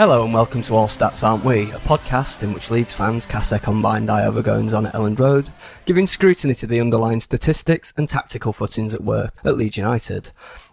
Hello and welcome to All Stats Aren't We, a podcast in which Leeds fans cast their combined eye over goings on at Elland Road, giving scrutiny to the underlying statistics and tactical footings at work at Leeds United.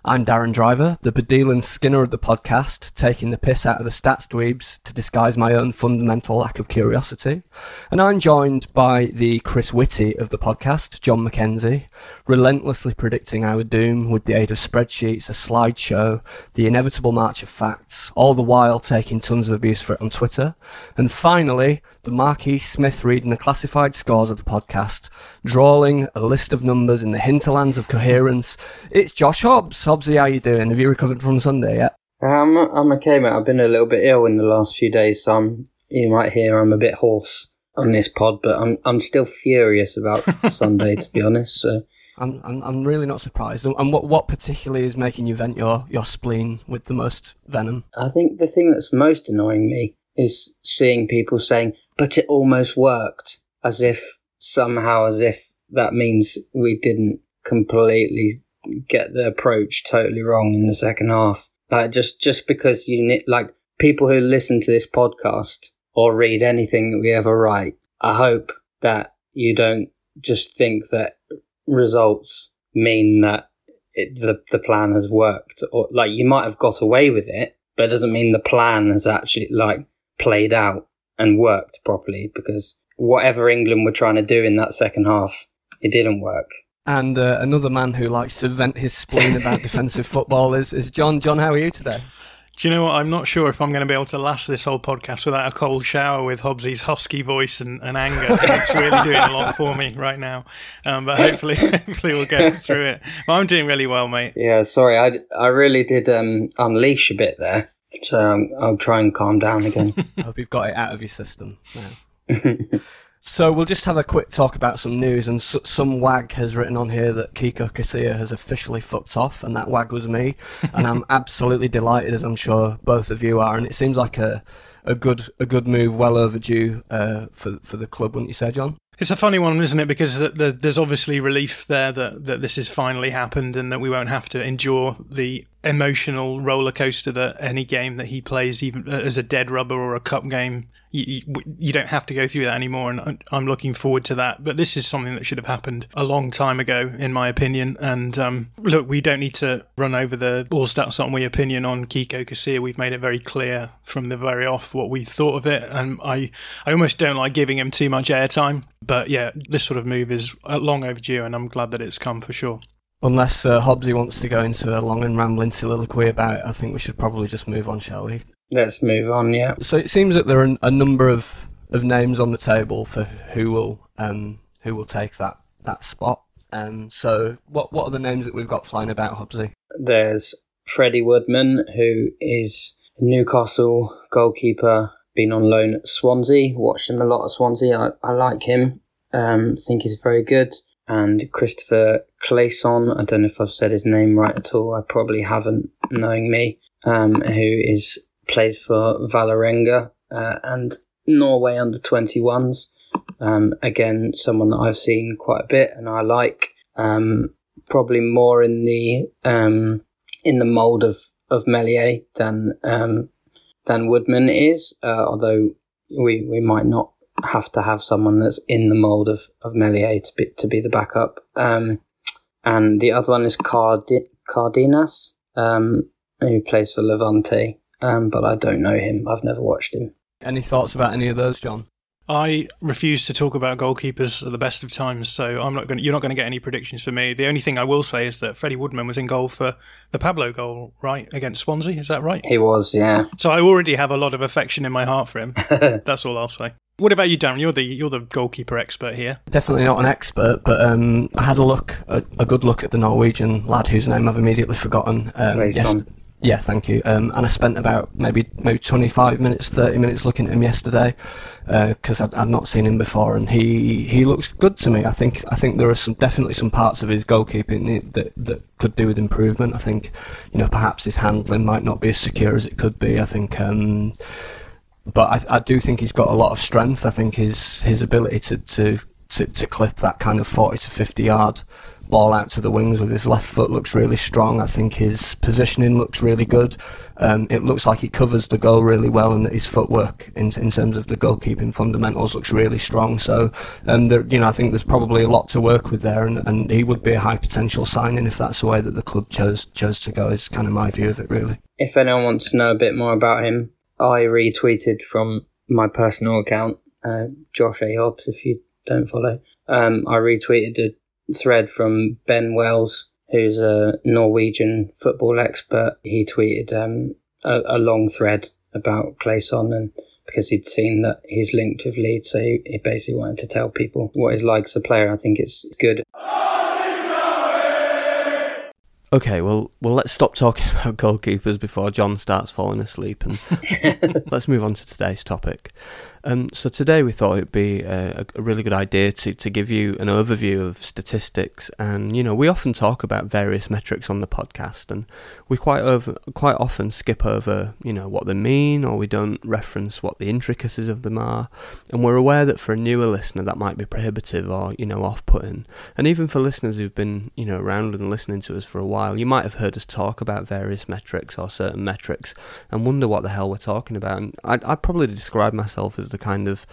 I'm Darren Driver, the Baddiel and Skinner of the podcast, taking the piss out of the stats dweebs to disguise my own fundamental lack of curiosity. And I'm joined by the Chris Whitty of the podcast, John McKenzie, relentlessly predicting our doom with the aid of spreadsheets, a slideshow, the inevitable march of facts, all the while taking tons of abuse for it on Twitter. And finally, the Marquis Smith reading the classified scores of the podcast, drawing a list of numbers in the hinterlands of coherence. It's Josh Hobbs. Hobbsy, how you doing? Have you recovered from Sunday yet? Um, I'm okay, mate. I've been a little bit ill in the last few days, so I'm, you might hear I'm a bit hoarse on this pod, but I'm I'm still furious about Sunday, to be honest. So. I'm, I'm, I'm really not surprised. And what, what particularly is making you vent your, your spleen with the most venom? I think the thing that's most annoying me is seeing people saying, but it almost worked, as if somehow, as if that means we didn't completely get the approach totally wrong in the second half. Like just just because you like people who listen to this podcast or read anything that we ever write, I hope that you don't just think that results mean that it, the the plan has worked or like you might have got away with it, but it doesn't mean the plan has actually like played out and worked properly because whatever England were trying to do in that second half, it didn't work. And uh, another man who likes to vent his spleen about defensive football is, is John. John, how are you today? Do you know what? I'm not sure if I'm going to be able to last this whole podcast without a cold shower with Hobbsy's husky voice and, and anger. It's really doing a lot for me right now. Um, but hopefully, hopefully we'll get through it. Well, I'm doing really well, mate. Yeah, sorry, I, I really did um, unleash a bit there. So um, I'll try and calm down again. I hope you've got it out of your system now. So we'll just have a quick talk about some news. And s- some wag has written on here that Kiko Casilla has officially fucked off, and that wag was me. and I'm absolutely delighted, as I'm sure both of you are. And it seems like a a good a good move, well overdue uh, for for the club, wouldn't you say, John? It's a funny one, isn't it? Because the, the, there's obviously relief there that, that this has finally happened and that we won't have to endure the emotional roller coaster that any game that he plays, even as a dead rubber or a cup game, you, you, don't have to go through that anymore. And I'm looking forward to that. But this is something that should have happened a long time ago, in my opinion. And um, look, we don't need to run over the all stats on we opinion on Kiko Casilla. We've made it very clear from the very off what we thought of it. And I, I almost don't like giving him too much airtime. But yeah, this sort of move is long overdue, and I'm glad that it's come for sure. Unless uh, Hobbsy wants to go into a long and rambling soliloquy about it, I think we should probably just move on, shall we? Let's move on, yeah. So it seems that there are a number of, of names on the table for who will um, who will take that, that spot. Um, so what what are the names that we've got flying about, Hobbsy? There's Freddie Woodman, who is Newcastle goalkeeper, been on loan at Swansea. Watched him a lot at Swansea. I, I like him. Um, think he's very good. And Kristoffer Klaesson, I don't know if I've said his name right at all. I probably haven't, knowing me. Um, who is plays for Valerenga, uh, and Norway under 21s. Um, again, someone that I've seen quite a bit and I like. Um, probably more in the um, in the mould of of Meslier than um, than Woodman is. Uh, although we we might not have to have someone that's in the mould of, of Meslier to be to be the backup. Um, and the other one is Cardi- Cardenas, um, who plays for Levante, um, but I don't know him. I've never watched him. Any thoughts about any of those, John? I refuse to talk about goalkeepers at the best of times, so I'm not going. You're not going to get any predictions for me. The only thing I will say is that Freddie Woodman was in goal for the Pablo goal, right against Swansea. Is that right? He was, yeah. So I already have a lot of affection in my heart for him. That's all I'll say. What about you, Darren? You're the you're the goalkeeper expert here. Definitely not an expert, but um, I had a look, a, a, good look at the Norwegian lad whose name I've immediately forgotten. Um, yes, yeah, thank you. Um, and I spent about maybe maybe 25 minutes, 30 minutes looking at him yesterday because uh, I'd, I'd, not seen him before, and he, he looks good to me. I think I think there are some definitely some parts of his goalkeeping that that could do with improvement. I think you know perhaps his handling might not be as secure as it could be. I think. But I, I do think he's got a lot of strength. I think his his ability to, to, to, to clip that kind of 40 to 50 yard ball out to the wings with his left foot looks really strong. I think his positioning looks really good. Um, it looks like he covers the goal really well, and that his footwork in, in terms of the goalkeeping fundamentals looks really strong. So, um, there, you know, I think there's probably a lot to work with there, and, and he would be a high potential signing if that's the way that the club chose chose to go. Is kind of my view of it, really. If anyone wants to know a bit more about him, I retweeted from my personal account, uh, Josh A. Hobbs, if you don't follow. Um, I retweeted a thread from Ben Wells, who's a Norwegian football expert. He tweeted um, a, a, long thread about Klaesson and because he'd seen that he's linked with Leeds, so he, he basically wanted to tell people what he's like as a player. I think it's good. Okay, well, well, let's stop talking about goalkeepers before John starts falling asleep, and let's move on to today's topic. Um, so today we thought it'd be a, a, really good idea to, to give you an overview of statistics, and you know we often talk about various metrics on the podcast, and we quite over quite often skip over you know what they mean, or we don't reference what the intricacies of them are, and we're aware that for a newer listener that might be prohibitive or you know off-putting, and even for listeners who've been you know around and listening to us for a while, you might have heard us talk about various metrics or certain metrics, and wonder what the hell we're talking about. And I'd, I'd probably describe myself as the kind of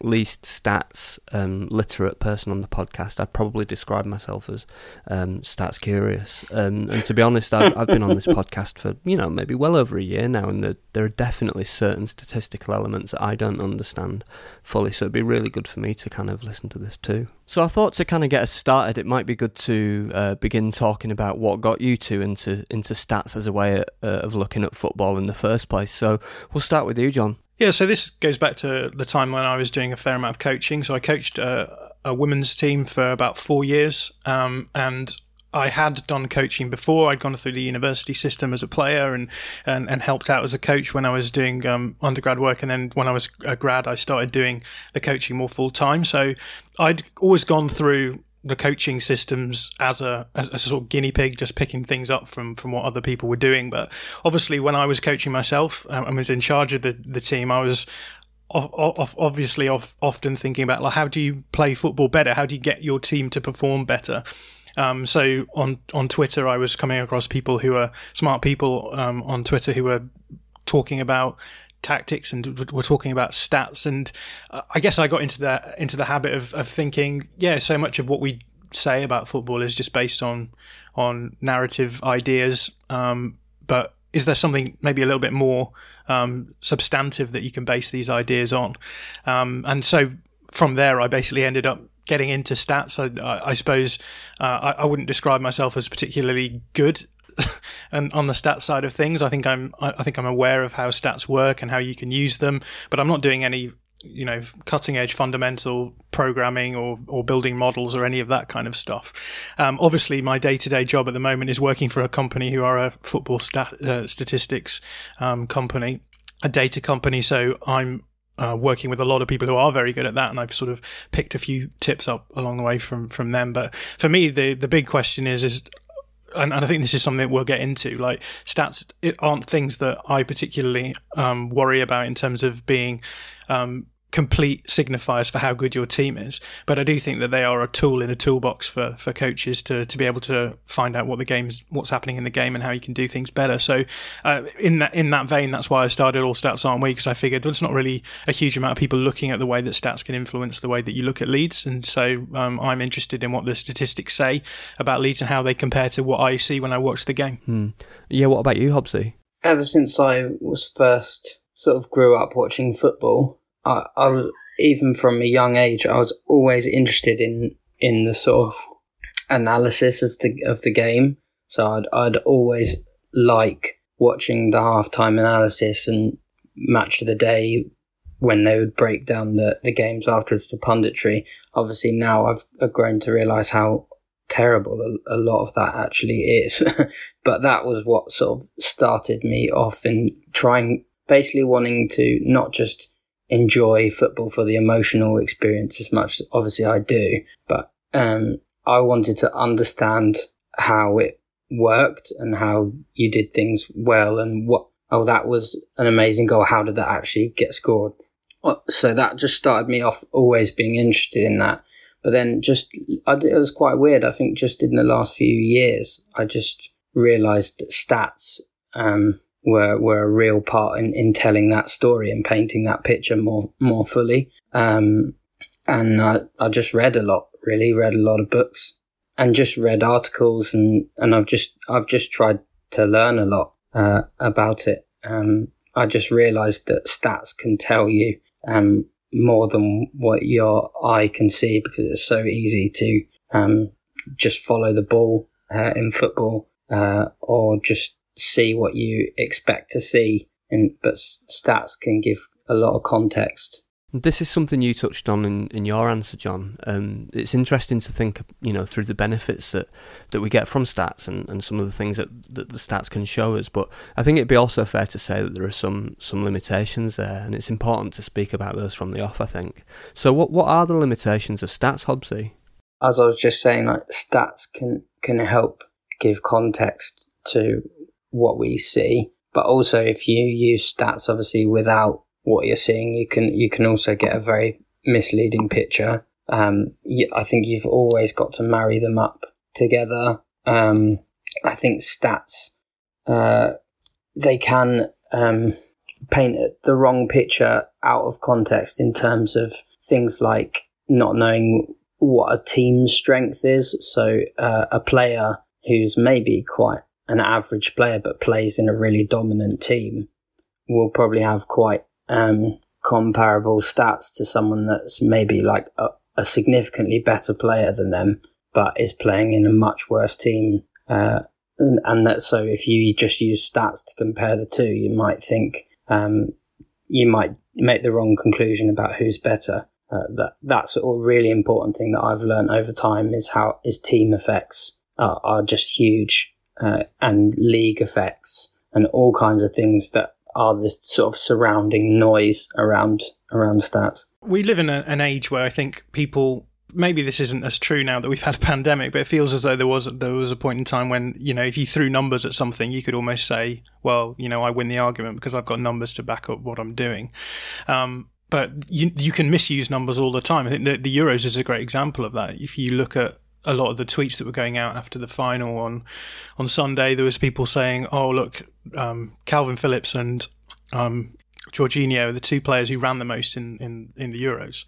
least stats um, literate person on the podcast, I'd probably describe myself as um, stats curious. Um, and to be honest, I've, I've, been on this podcast for you know maybe well over a year now, and there, there are definitely certain statistical elements that I don't understand fully. So it'd be really good for me to kind of listen to this too. So I thought to kind of get us started, it might be good to uh, begin talking about what got you two into into stats as a way of, uh, of looking at football in the first place. So we'll start with you, John. Yeah, so this goes back to the time when I was doing a fair amount of coaching. So I coached a, a women's team for about four years, um, and I had done coaching before. I'd gone through the university system as a player and, and, and helped out as a coach when I was doing um, undergrad work. And then when I was a grad, I started doing the coaching more full time. So I'd always gone through the coaching systems as a, as a sort of guinea pig, just picking things up from, from what other people were doing. But obviously, when I was coaching myself um, and was in charge of the, the team, I was obviously often thinking about like how do you play football better? How do you get your team to perform better? Um, so on on Twitter, I was coming across people who are smart people um, on Twitter who were talking about tactics and we're talking about stats. And uh, I guess I got into that into the habit of, of thinking yeah so much of what we say about football is just based on on narrative ideas. Um, but is there something maybe a little bit more um, substantive that you can base these ideas on? Um, and so from there I basically ended up getting into stats. I, I suppose uh, I, I wouldn't describe myself as particularly good and on the stats side of things, I think I'm I think I'm aware of how stats work and how you can use them, but I'm not doing any you know cutting edge fundamental programming or or building models or any of that kind of stuff. Um, obviously, my day to day job at the moment is working for a company who are a football stat, uh, statistics um, company, a data company. So I'm uh, working with a lot of people who are very good at that, and I've sort of picked a few tips up along the way from from them. But for me, the the big question is is and, I think this is something that we'll get into. Like stats aren't things that I particularly um, worry about in terms of being um, complete signifiers for how good your team is. But I do think that they are a tool in a toolbox for, for coaches to, to be able to find out what the game's what's happening in the game and how you can do things better. So uh, in that in that vein, that's why I started all stats aren't we because I figured there's not really a huge amount of people looking at the way that stats can influence the way that you look at Leeds, and so um, I'm interested in what the statistics say about Leeds and how they compare to what I see when I watch the game. Hmm. Yeah, what about you, Hobbsy? Ever since I was first sort of grew up watching football, I, I was even from a young age, I was always interested in in the sort of analysis of the of the game. So I'd I'd always like watching the halftime analysis and match of the day when they would break down the, the games afterwards, the punditry. Obviously, now I've, I've grown to realize how terrible a, a lot of that actually is. but that was what sort of started me off in trying, basically wanting to not just enjoy football for the emotional experience as much as obviously I do, but um, I wanted to understand how it worked and how you did things well and what oh that was an amazing goal. How did that actually get scored? So that just started me off always being interested in that. But then just it was quite weird. I think just in the last few years i just realized that stats um, were were a real part in, in telling that story and painting that picture more more fully. Um, and I, I just read a lot, really read a lot of books and just read articles and, and I've just I've just tried to learn a lot uh, about it. Um, I just realised that stats can tell you um, more than what your eye can see because it's so easy to um, just follow the ball uh, in football uh, or just see what you expect to see. And but stats can give a lot of context. This is something you touched on in, in your answer, John. Um, it's interesting to think, you know, through the benefits that, that we get from stats and, and some of the things that, that the stats can show us. But I think it'd be also fair to say that there are some some limitations there, and it's important to speak about those from the off. I think. So, what what are the limitations of stats, Hobbsy? As I was just saying, like stats can can help give context to what we see. But also, if you use stats, obviously, without what you're seeing, you can you can also get a very misleading picture. Um, I think you've always got to marry them up together. Um, I think stats uh, they can um, paint the wrong picture out of context in terms of things like not knowing what a team's strength is. So uh, a player who's maybe quite an average player but plays in a really dominant team will probably have quite um, comparable stats to someone that's maybe like a, a, significantly better player than them but is playing in a much worse team. Uh, and, and, that so if you just use stats to compare the two, you might think um, you might make the wrong conclusion about who's better. Uh, that that's a really important thing that I've learned over time is how is team effects are, are just huge uh, and league effects and all kinds of things that are the sort of surrounding noise around around stats. We live in a, an age where I think people maybe this isn't as true now that we've had a pandemic, but it feels as though there was there was a point in time when you know if you threw numbers at something, you could almost say, well, you know, I win the argument because I've got numbers to back up what I'm doing. Um, but you you can misuse numbers all the time. I think the, the Euros is a great example of that. If you look at a lot of the tweets that were going out after the final on on Sunday, there was people saying, "Oh, look, um, Kalvin Phillips and um, Jorginho are the two players who ran the most in, in, in the Euros,"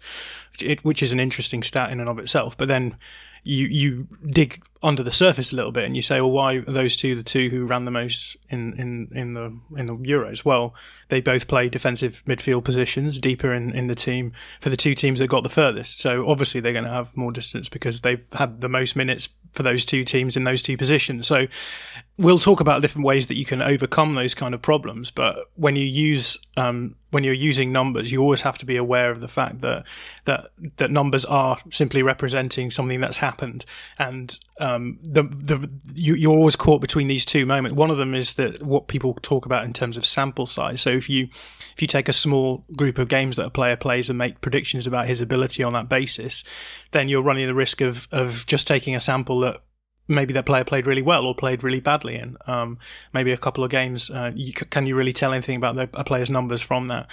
it, which is an interesting stat in and of itself. But then you you dig under the surface a little bit and you say, well, why are those two the two who ran the most in, in, in the in the Euros? Well, they both play defensive midfield positions deeper in, in the team for the two teams that got the furthest. So obviously they're going to have more distance because they've had the most minutes for those two teams in those two positions. So we'll talk about different ways that you can overcome those kind of problems. But when you use um, when you're using numbers, you always have to be aware of the fact that that that numbers are simply representing something that's happened, and um, the the you, you're always caught between these two moments. One of them is that what people talk about in terms of sample size. So if you if you take a small group of games that a player plays and make predictions about his ability on that basis, then you're running the risk of of just taking a sample that maybe that player played really well or played really badly in. Um, maybe a couple of games. Uh, you, can you really tell anything about the, a player's numbers from that?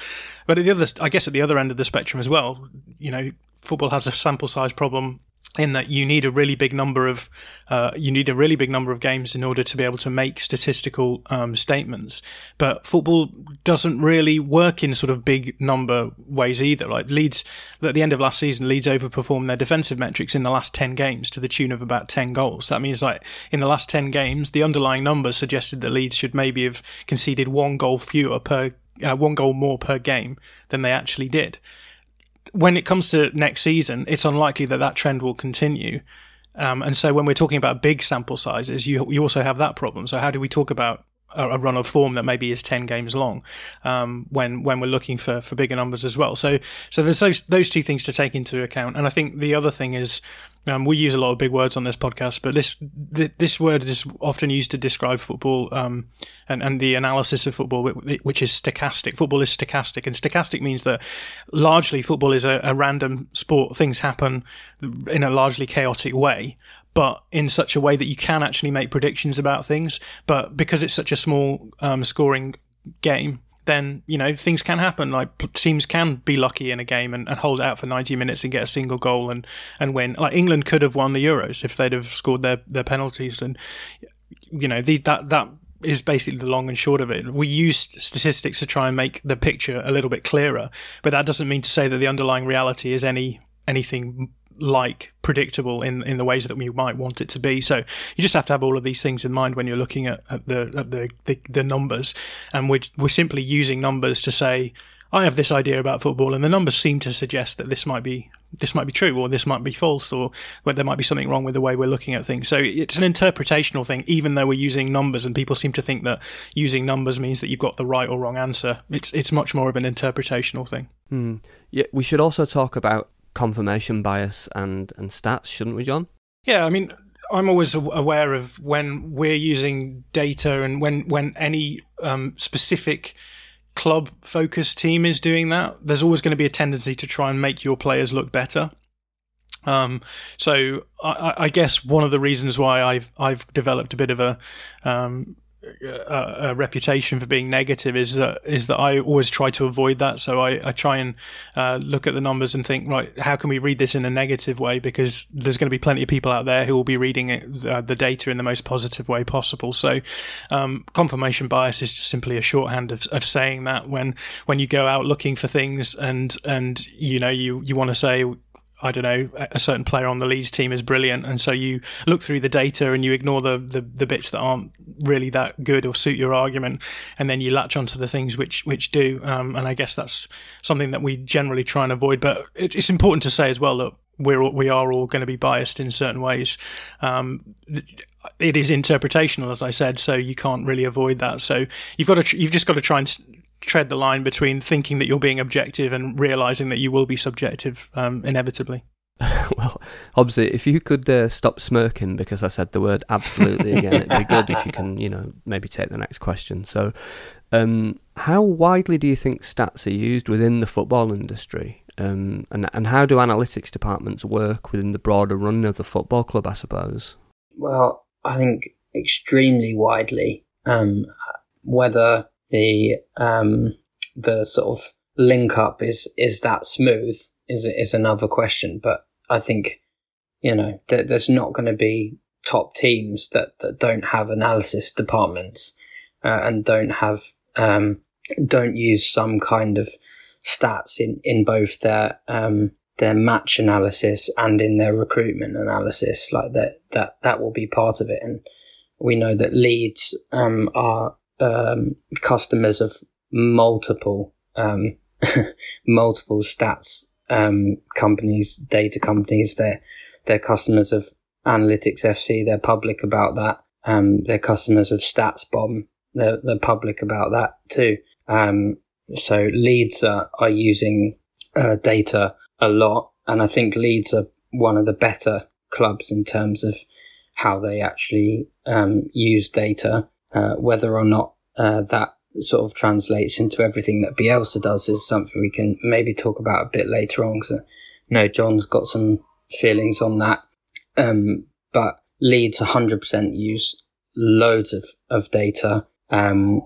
But at the other, I guess at the other end of the spectrum as well, you know, football has a sample size problem in that you need a really big number of uh, you need a really big number of games in order to be able to make statistical um, statements. But football doesn't really work in sort of big number ways either. Like Leeds at the end of last season, Leeds overperformed their defensive metrics in the last ten games to the tune of about ten goals. That means like in the last ten games, the underlying numbers suggested that Leeds should maybe have conceded one goal fewer per uh, one goal more per game than they actually did when it comes to next season, it's unlikely that that trend will continue. Um, and so when we're talking about big sample sizes, you you also have that problem. So how do we talk about a, run of form that maybe is ten games long um, when when we're looking for, for bigger numbers as well? So so there's those those two things to take into account. And I think the other thing is um, we use a lot of big words on this podcast, but this th- this word is often used to describe football um, and and the analysis of football, which is stochastic. Football is stochastic, and stochastic means that largely football is a, a random sport. Things happen in a largely chaotic way, but in such a way that you can actually make predictions about things. But because it's such a small um, scoring game, then you know things can happen. Like teams can be lucky in a game and, and, hold out for ninety minutes and get a single goal and and win. Like England could have won the Euros if they'd have scored their their penalties. And you know the, that that is basically the long and short of it. We use statistics to try and make the picture a little bit clearer, but that doesn't mean to say that the underlying reality is any anything like predictable in in the ways that we might want it to be. So you just have to have all of these things in mind when you're looking at, at the at the, the, the numbers, and we're we're simply using numbers to say. I have this idea about football, and the numbers seem to suggest that this might be this might be true, or this might be false, or there might be something wrong with the way we're looking at things. So it's an interpretational thing, even though we're using numbers, and people seem to think that using numbers means that you've got the right or wrong answer. It's it's much more of an interpretational thing. Mm. Yeah, we should also talk about confirmation bias and, and stats, shouldn't we, John? Yeah, I mean, I'm always aware of when we're using data and when when any um, specific club focused team is doing that. There's always going to be a tendency to try and make your players look better. Um, so I, I, guess one of the reasons why I've I've developed a bit of a um, a, a, reputation for being negative is that is that I always try to avoid that. So I, I try and uh, look at the numbers and think, right, how can we read this in a negative way? Because there's going to be plenty of people out there who will be reading it, uh, the data in the most positive way possible. So um, confirmation bias is just simply a shorthand of, of saying that when when you go out looking for things and and you know you you want to say I don't know, a certain player on the Leeds team is brilliant, and so you look through the data and you ignore the, the, the, bits that aren't really that good or suit your argument, and then you latch onto the things which which do. Um, and I guess that's something that we generally try and avoid. But it's important to say as well that we're we are all going to be biased in certain ways. Um, it is interpretational, as I said, so you can't really avoid that. So you've got to you've just got to try and tread the line between thinking that you're being objective and realizing that you will be subjective um, inevitably. well, obviously, if you could uh, stop smirking because I said the word absolutely again, it'd be good if you can, you know, maybe take the next question. So, um, how widely do you think stats are used within the football industry? Um, and, and how do analytics departments work within the broader run of the football club, I suppose? Well, I think extremely widely. Um, whether the um, the sort of link up is is that smooth is is another question. But I think you know there's not going to be top teams that, that don't have analysis departments uh, and don't have um, don't use some kind of stats in in both their um, their match analysis and in their recruitment analysis. Like that that that will be part of it and. We know that Leeds um, are um, customers of multiple um, multiple stats um, companies, data companies. They're they're customers of Analytics FC. They're public about that. Um, they're customers of StatsBomb. They're they're public about that too. Um, so Leeds are, are using uh, data a lot, and I think Leeds are one of the better clubs in terms of how they actually um, use data. Uh, whether or not uh, that sort of translates into everything that Bielsa does is something we can maybe talk about a bit later on. So, no, John's got some feelings on that. Um, but Leeds 100% use loads of, of data. Um,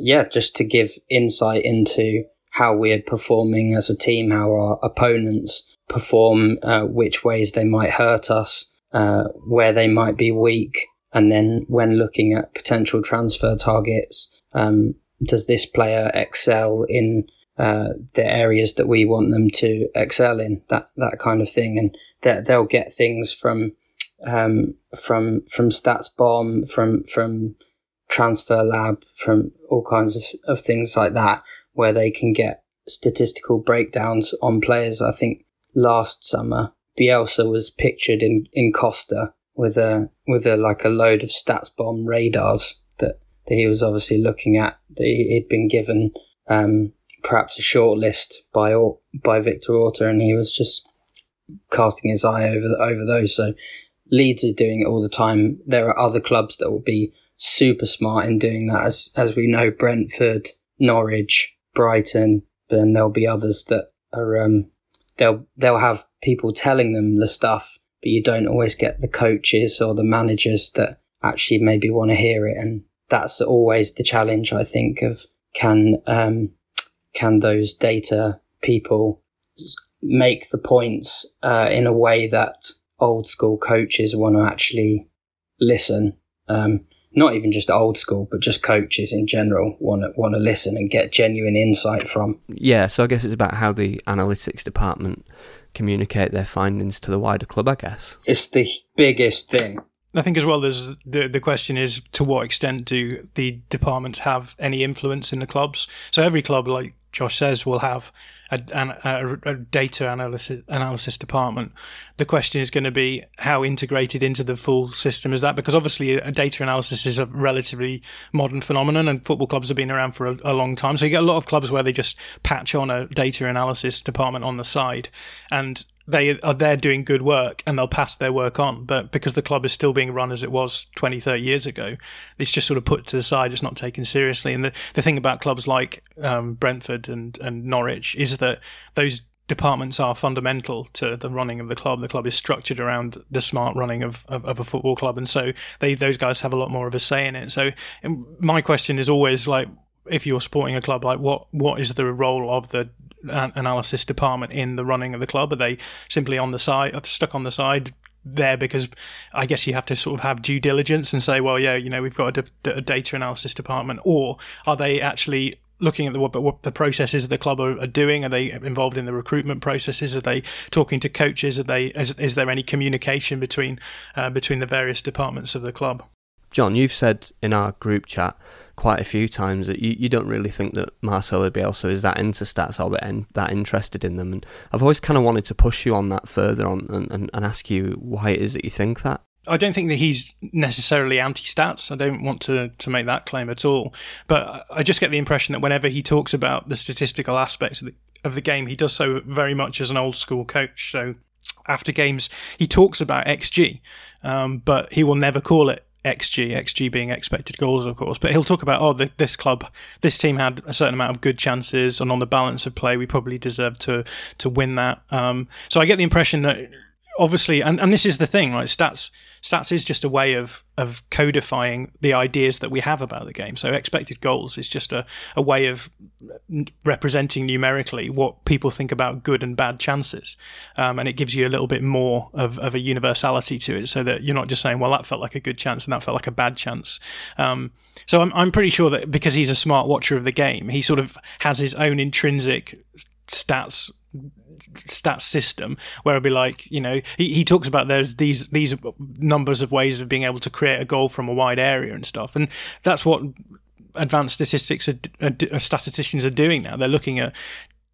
yeah, just to give insight into how we're performing as a team, how our opponents perform, uh, which ways they might hurt us, uh, where they might be weak. And then when looking at potential transfer targets, um, does this player excel in uh, the areas that we want them to excel in? That that kind of thing, and they'll get things from um, from from StatsBomb, from from Transfer Lab, from all kinds of, of things like that, where they can get statistical breakdowns on players. I think last summer Bielsa was pictured in, in Costa with a with a like a load of StatsBomb radars that, that he was obviously looking at that he'd been given um, perhaps a short list by by Victor Orta and he was just casting his eye over over those so Leeds are doing it all the time. There are other clubs that will be super smart in doing that, as as we know, Brentford, Norwich, Brighton. But then there'll be others that are um, they'll they'll have people telling them the stuff, but you don't always get the coaches or the managers that actually maybe want to hear it, and that's always the challenge. I think of can um, can those data people make the points uh, in a way that old school coaches want to actually listen. Um, not even just old school, but just coaches in general want to want to listen and get genuine insight from. Yeah, so I guess it's about how the analytics department communicate their findings to the wider club. I guess it's the biggest thing. I think as well. There's the the question is to what extent do the departments have any influence in the clubs? So every club, like Josh says, will have a, a, a, data analysis analysis department. The question is going to be how integrated into the full system is that? Because obviously, a data analysis is a relatively modern phenomenon, and football clubs have been around for a, a long time. So you get a lot of clubs where they just patch on a data analysis department on the side, and they are there doing good work and they'll pass their work on. But because the club is still being run as it was 20, 30 years ago, it's just sort of put to the side. It's not taken seriously. And the, the thing about clubs like um, Brentford and, and Norwich is that those departments are fundamental to the running of the club. The club is structured around the smart running of, of, of, a football club, and so they those guys have a lot more of a say in it. So my question is always like, if you're supporting a club, like what what is the role of the analysis department in the running of the club? Are they simply on the side, stuck on the side, there because I guess you have to sort of have due diligence and say, well, yeah, you know, we've got a, a data analysis department, or are they actually looking at the, what, what the processes of the club are, are, doing? Are they involved in the recruitment processes? Are they talking to coaches? Are they is, is there any communication between uh, between the various departments of the club? John, you've said in our group chat quite a few times that you, you don't really think that Marcelo Bielsa is that into stats or that, that interested in them. And I've always kind of wanted to push you on that further on and, and, and ask you why it is that you think that. I don't think that he's necessarily anti-stats. I don't want to, to make that claim at all. But I just get the impression that whenever he talks about the statistical aspects of the, of the game, he does so very much as an old school coach. So after games, he talks about XG, um, but he will never call it XG, XG being expected goals, of course. But he'll talk about, oh, the, this club, this team had a certain amount of good chances, and on the balance of play, we probably deserved to to win that. Um, so I get the impression that obviously, and, and this is the thing, right? Stats stats is just a way of of codifying the ideas that we have about the game. So expected goals is just a, a way of representing numerically what people think about good and bad chances, um, and it gives you a little bit more of, of a universality to it, so that you're not just saying, well, that felt like a good chance and that felt like a bad chance. Um, so I'm I'm pretty sure that because he's a smart watcher of the game, he sort of has his own intrinsic stats stats system where it'd be like you know he, he talks about there's these these numbers of ways of being able to create a goal from a wide area and stuff. And that's what advanced statistics are, are, statisticians are doing now. They're looking at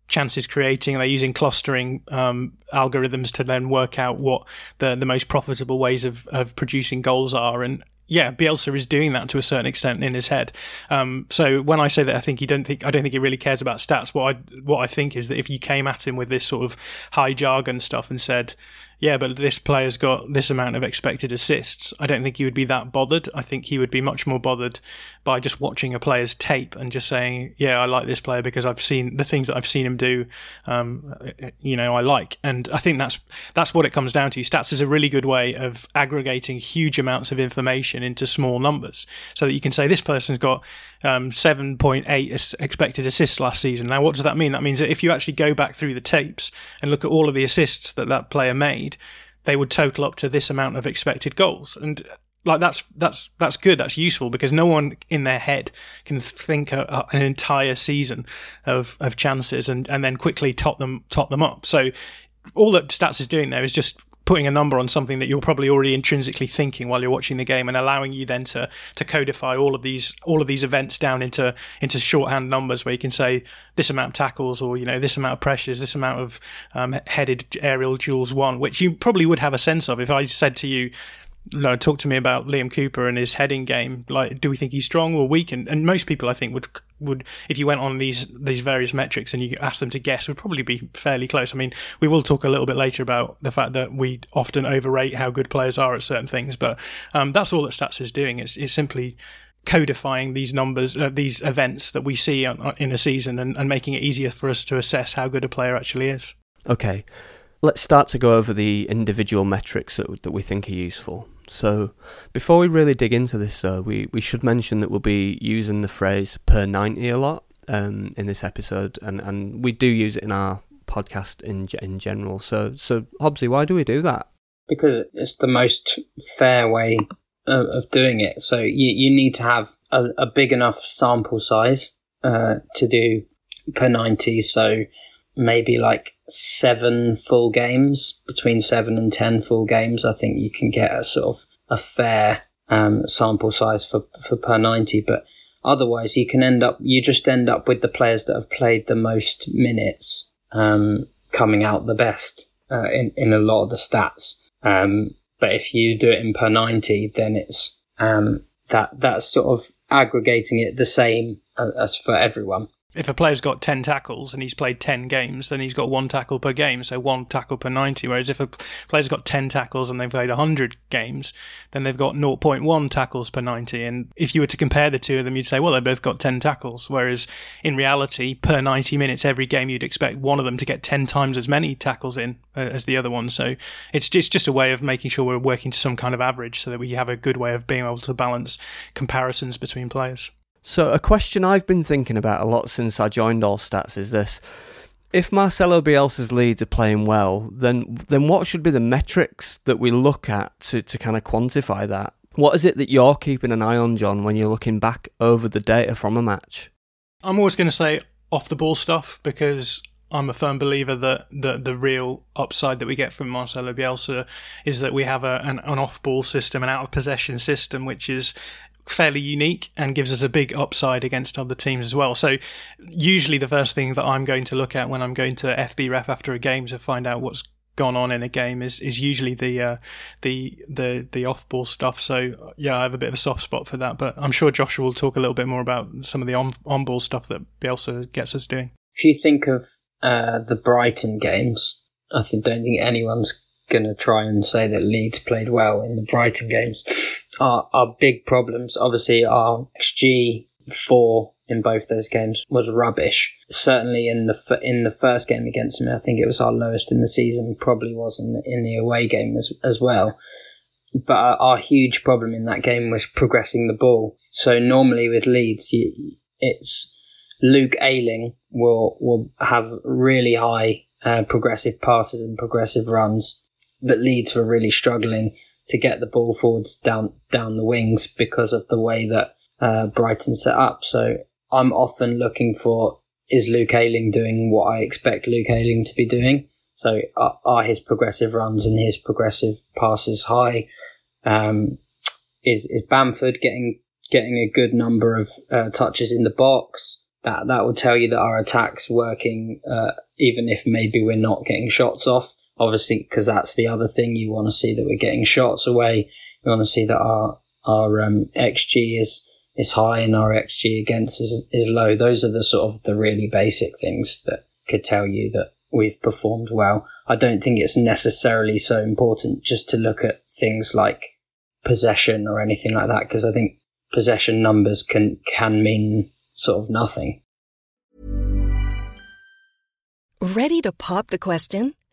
chances creating they're using clustering um, algorithms to then work out what the the most profitable ways of, of producing goals are. And yeah, Bielsa is doing that to a certain extent in his head. Um, so when I say that, I think he don't think I don't think he really cares about stats. What I what I think is that if you came at him with this sort of high jargon stuff and said, yeah, but this player's got this amount of expected assists, I don't think he would be that bothered. I think he would be much more bothered by just watching a player's tape and just saying, yeah, I like this player because I've seen the things that I've seen him do. Um, you know, I like, and I think that's that's what it comes down to. Stats is a really good way of aggregating huge amounts of information into small numbers, so that you can say this person's got um, 7.8 expected assists last season. Now, what does that mean? That means that if you actually go back through the tapes and look at all of the assists that that player made, they would total up to this amount of expected goals. And like that's that's that's good. That's useful because no one in their head can think a, a, an entire season of of chances and and then quickly top them top them up. So all that stats is doing there is just putting a number on something that you're probably already intrinsically thinking while you're watching the game and allowing you then to to codify all of these all of these events down into into shorthand numbers where you can say this amount of tackles or you know this amount of pressures this amount of um, headed aerial duels won which you probably would have a sense of. If I said to you no, talk to me about Liam Cooper and his heading game. Like, do we think he's strong or weak? And, and most people, I think, would would if you went on these these various metrics and you asked them to guess, would probably be fairly close. I mean, we will talk a little bit later about the fact that we often overrate how good players are at certain things, but um, that's all that stats is doing. It's, it's simply codifying these numbers, uh, these events that we see on, in a season, and, and making it easier for us to assess how good a player actually is. Okay. Let's start to go over the individual metrics that, that we think are useful. So, before we really dig into this, though, we, we should mention that we'll be using the phrase per 90 a lot um, in this episode, and, and we do use it in our podcast in in general. So, so Hobbsy, why do we do that? Because it's the most fair way of, of doing it. So, you, you need to have a, a big enough sample size uh, to do per 90. So, maybe like seven full games, between seven and ten full games, I think you can get a sort of a fair um, sample size for, for per 90. But otherwise, you can end up, you just end up with the players that have played the most minutes um, coming out the best uh, in, in a lot of the stats. Um, but if you do it in per 90, then it's um, that that's sort of aggregating it the same as, as for everyone if a player's got 10 tackles and he's played 10 games, then he's got one tackle per game, so one tackle per 90. Whereas if a player's got 10 tackles and they've played 100 games, then they've got 0.1 tackles per 90. And if you were to compare the two of them, you'd say, well, they both got 10 tackles. Whereas in reality, per 90 minutes every game, you'd expect one of them to get 10 times as many tackles in uh, as the other one. So it's just, just a way of making sure we're working to some kind of average so that we have a good way of being able to balance comparisons between players. So, a question I've been thinking about a lot since I joined All Stats is this. If Marcelo Bielsa's Leeds are playing well, then then what should be the metrics that we look at to, to kind of quantify that? What is it that you're keeping an eye on, John, when you're looking back over the data from a match? I'm always going to say off the ball stuff because I'm a firm believer that the the real upside that we get from Marcelo Bielsa is that we have a, an, an off ball system, an out of possession system, which is fairly unique and gives us a big upside against other teams as well. So usually the first thing that I'm going to look at when I'm going to FBref after a game to find out what's gone on in a game is is usually the uh, the the the off ball stuff. So yeah, I have a bit of a soft spot for that. But I'm sure Joshua will talk a little bit more about some of the on on ball stuff that Bielsa gets us doing. If you think of uh, the Brighton games, I don't think anyone's going to try and say that Leeds played well in the Brighton games. Our, big problems, obviously, our XG for in both those games was rubbish. Certainly in the in the first game against me, I think it was our lowest in the season. Probably was in the, in the away game as as well. But our, our huge problem in that game was progressing the ball. So normally with Leeds, you, it's Luke Ayling will will have really high uh, progressive passes and progressive runs but Leeds were really struggling to get the ball forwards down down the wings because of the way that uh, Brighton set up. So I'm often looking for is Luke Ayling doing what I expect Luke Ayling to be doing? So are, are his progressive runs and his progressive passes high? Um, is is Bamford getting getting a good number of uh, touches in the box? That that will tell you that our attack's working, uh, even if maybe we're not getting shots off obviously because that's the other thing you want to see that we're getting shots away. You want to see that our our um, xG is is high and our xG against is is low. Those are the sort of the really basic things that could tell you that we've performed well. I don't think it's necessarily so important just to look at things like possession or anything like that because I think possession numbers can can mean sort of nothing. Ready to pop the question?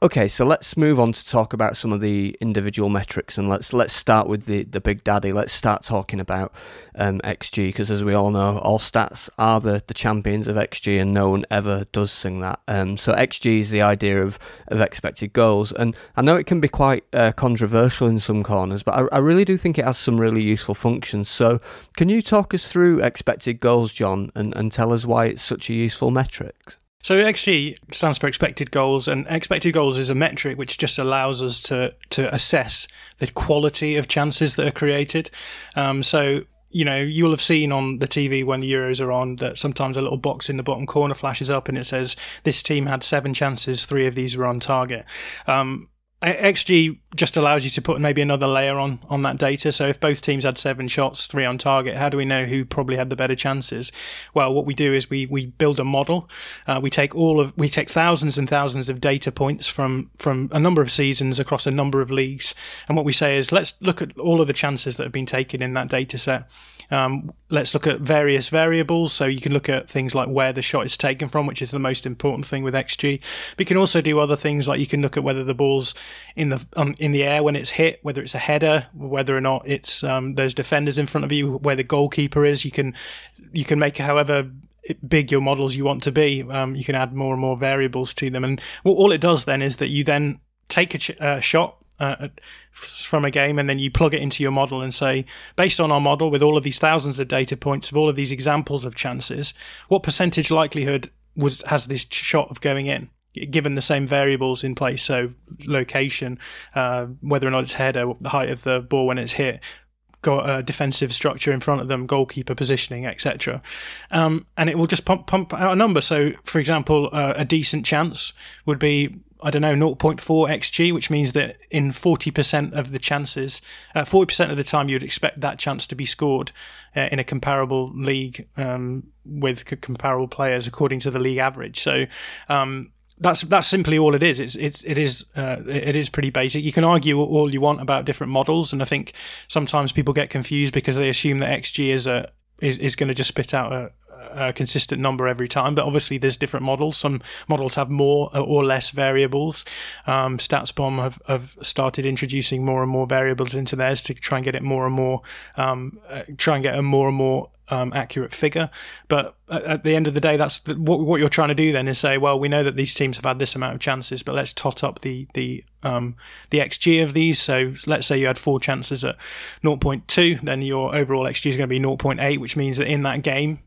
Okay, so let's move on to talk about some of the individual metrics, and let's let's start with the, the big daddy. Let's start talking about um, XG because, as we all know, all stats are the, the champions of XG, and no one ever does sing that. Um, so XG is the idea of, of expected goals, and I know it can be quite uh, controversial in some corners, but I, I really do think it has some really useful functions. So, can you talk us through expected goals, John, and, and tell us why it's such a useful metric? So XG stands for expected goals, and expected goals is a metric which just allows us to to assess the quality of chances that are created. Um, so you know, you'll have seen on the TV when the Euros are on that sometimes a little box in the bottom corner flashes up and it says this team had seven chances, three of these were on target. Um, XG just allows you to put maybe another layer on on that data. So if both teams had seven shots, three on target, how do we know who probably had the better chances? Well, what we do is we we build a model. Uh, we take all of we take thousands and thousands of data points from from a number of seasons across a number of leagues, and what we say is let's look at all of the chances that have been taken in that data set. Um, let's look at various variables. So you can look at things like where the shot is taken from, which is the most important thing with XG. But you can also do other things like you can look at whether the ball's in the um, in the air when it's hit, whether it's a header, whether or not it's um, there's defenders in front of you, where the goalkeeper is. You can you can make however big your models you want to be. Um, you can add more and more variables to them, and well, all it does then is that you then take a ch- uh, shot uh, from a game and then you plug it into your model and say, based on our model with all of these thousands of data points of all of these examples of chances, what percentage likelihood was has this shot of going in? Given the same variables in place, so location, uh, whether or not it's header, the height of the ball when it's hit, got a defensive structure in front of them, goalkeeper positioning, etc. Um, and it will just pump pump out a number. So, for example, uh, a decent chance would be I don't know 0.4 xg, which means that in 40% of the chances, uh, 40% of the time, you'd expect that chance to be scored uh, in a comparable league um, with comparable players according to the league average. So. Um, that's that's simply all it is. It's it's it is uh, it is pretty basic. You can argue all you want about different models, and I think sometimes people get confused because they assume that XG is a is, is going to just spit out a, a consistent number every time. But obviously, there's different models. Some models have more or less variables. Um, StatsBomb have, have started introducing more and more variables into theirs to try and get it more and more, um, uh, try and get a more and more um, accurate figure. But at, at, the end of the day, that's what, what you're trying to do. Then is say, well, we know that these teams have had this amount of chances, but let's tot up the the um, the xG of these. So let's say you had four chances at 0.2, then your overall xG is going to be 0.8, which means that in that game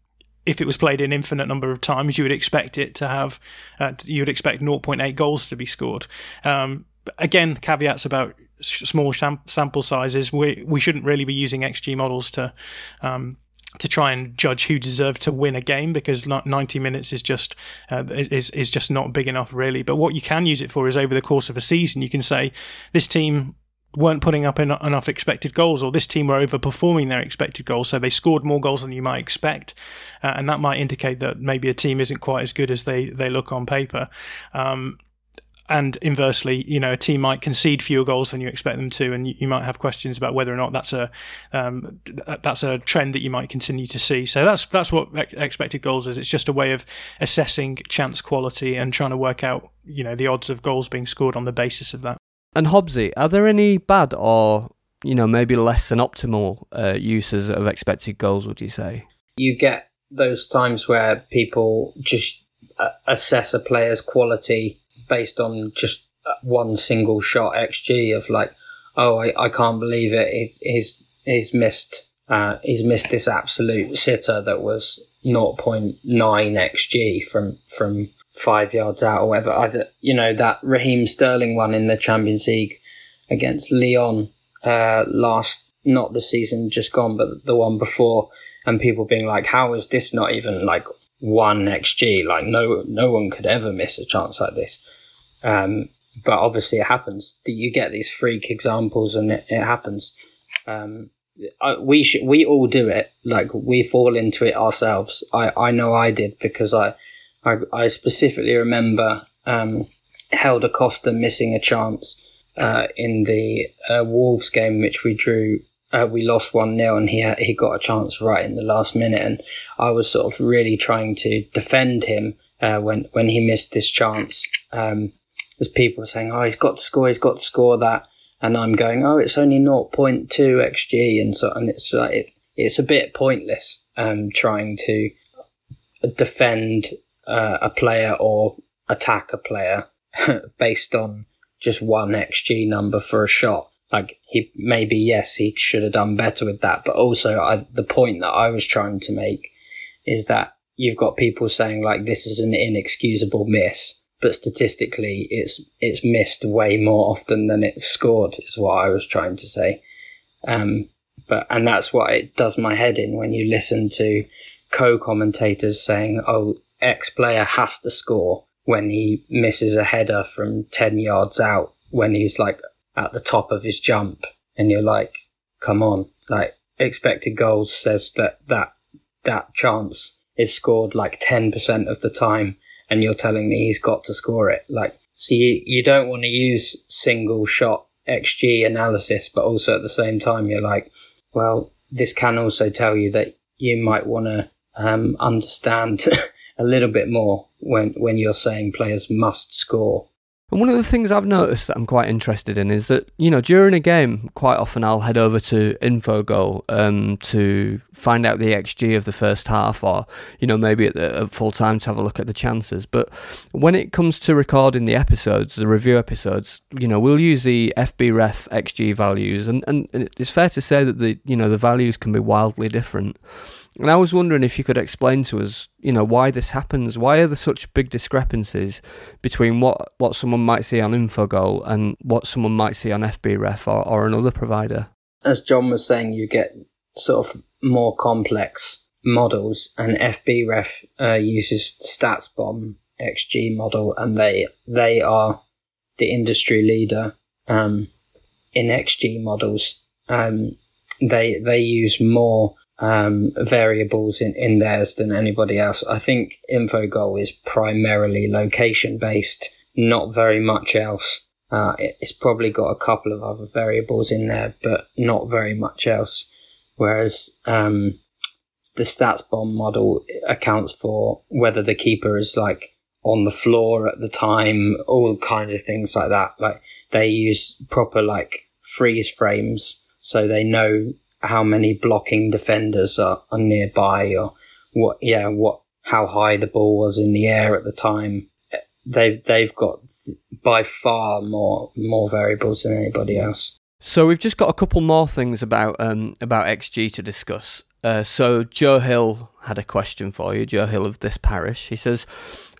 if it was played an infinite number of times, you would expect it to have, uh, you would expect 0.8 goals to be scored. Um, again, caveats about small sam- sample sizes. We we shouldn't really be using XG models to um, to try and judge who deserved to win a game because 90 minutes is just uh, is is just not big enough really. But what you can use it for is over the course of a season, you can say this team weren't putting up enough expected goals, or this team were overperforming their expected goals, so they scored more goals than you might expect, uh, and that might indicate that maybe a team isn't quite as good as they they look on paper. Um, and inversely, you know, a team might concede fewer goals than you expect them to, and you, you might have questions about whether or not that's a um, that's a trend that you might continue to see. So that's that's what expected goals is. It's just a way of assessing chance quality and trying to work out, you know, the odds of goals being scored on the basis of that. And Hobbsy, are there any bad or you know maybe less than optimal uh, uses of expected goals? Would you say you get those times where people just uh, assess a player's quality based on just one single shot xG of like, oh, I, I can't believe it. He, he's he's missed uh, he's missed this absolute sitter that was 0.9 xG from from five yards out or whatever. Either you know that Raheem Sterling one in the Champions League against Lyon uh, last not the season just gone, but the one before, and people being like, "How is this not even like one xG? Like no no one could ever miss a chance like this." Um, but obviously, it happens that you get these freak examples, and it, it happens. Um, I, we we all do it. Like we fall into it ourselves. I, I know I did because I I, I specifically remember um, Helder Costa missing a chance uh, in the uh, Wolves game, which we drew. Uh, we lost one 0 and he he got a chance right in the last minute, and I was sort of really trying to defend him uh, when when he missed this chance. Um, there's people saying, "Oh, he's got to score, he's got to score that," and I'm going, "Oh, it's only 0.2 xg," and so and it's like it, it's a bit pointless um, trying to defend uh, a player or attack a player based on just one xg number for a shot. Like he maybe yes he should have done better with that, but also I, the point that I was trying to make is that you've got people saying like this is an inexcusable miss but statistically it's it's missed way more often than it's scored is what I was trying to say. Um, but and that's what it does my head in when you listen to co-commentators saying, "Oh, X player has to score when he misses a header from ten yards out when he's like at the top of his jump," and you're like, "Come on!" Like expected goals says that that that chance is scored like ten percent of the time and you're telling me he's got to score it. Like, so you, you don't want to use single shot XG analysis, but also at the same time, you're like, well, this can also tell you that you might want to um, understand a little bit more when when you're saying players must score and one of the things I've noticed that I'm quite interested in is that, you know, during a game, quite often I'll head over to Infogol um, to find out the XG of the first half or, you know, maybe at, the, at full time to have a look at the chances. But when it comes to recording the episodes, the review episodes, you know, we'll use the FBref XG values. And, and it's fair to say that the, you know, the values can be wildly different. And I was wondering if you could explain to us, you know, why this happens. Why are there such big discrepancies between what, what someone might see on Infogol and what someone might see on FBref or, or another provider? As John was saying, you get sort of more complex models, and FBref uh, uses StatsBomb XG model, and they they are the industry leader um, in XG models. Um, they they use more um, variables in, in theirs than anybody else. I think Infogol is primarily location based, not very much else. Uh, it's probably got a couple of other variables in there, but not very much else. Whereas um, the StatsBomb model accounts for whether the keeper is like on the floor at the time, all kinds of things like that. Like they use proper like freeze frames, so they know how many blocking defenders are, are nearby or what yeah what how high the ball was in the air at the time. They've they've got by far more more variables than anybody else. So we've just got a couple more things about um about xg to discuss. Uh, so joe hill had a question for you joe hill of this parish. He says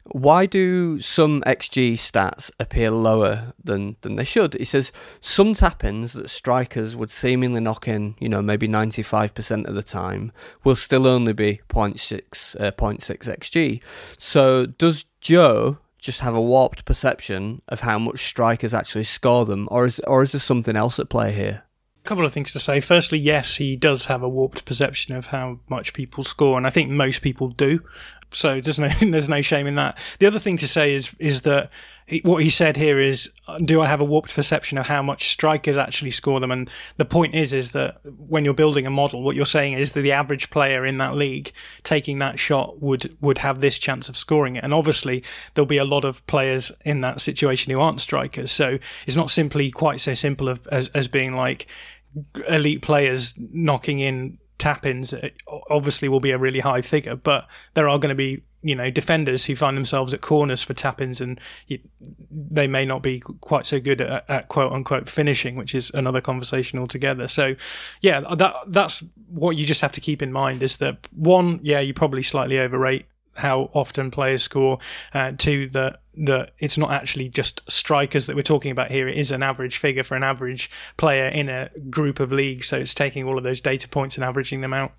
why do some XG stats appear lower than, than they should? He says some tap-ins that strikers would seemingly knock in, you know, maybe 95% of the time, will still only be 0.6, uh, 0.6 XG. So does Joe just have a warped perception of how much strikers actually score them, or is, or is there something else at play here? A couple of things to say. Firstly, yes, he does have a warped perception of how much people score, and I think most people do So there's no there's no shame in that. The other thing to say is is that he, what he said here is, uh, do I have a warped perception of how much strikers actually score them? And the point is is that when you're building a model, what you're saying is that the average player in that league taking that shot would would have this chance of scoring it. And obviously there'll be a lot of players in that situation who aren't strikers. So it's not simply quite so simple of, as as being like elite players knocking in tap ins uh, obviously will be a really high figure, but there are going to be you know defenders who find themselves at corners for tap ins and they may not be quite so good at, at, quote unquote finishing, which is another conversation altogether. So yeah, that that's what you just have to keep in mind is that one, yeah, you probably slightly overrate how often players score. Uh, two, that that it's not actually just strikers that we're talking about here. It is an average figure for an average player in a group of leagues. So it's taking all of those data points and averaging them out.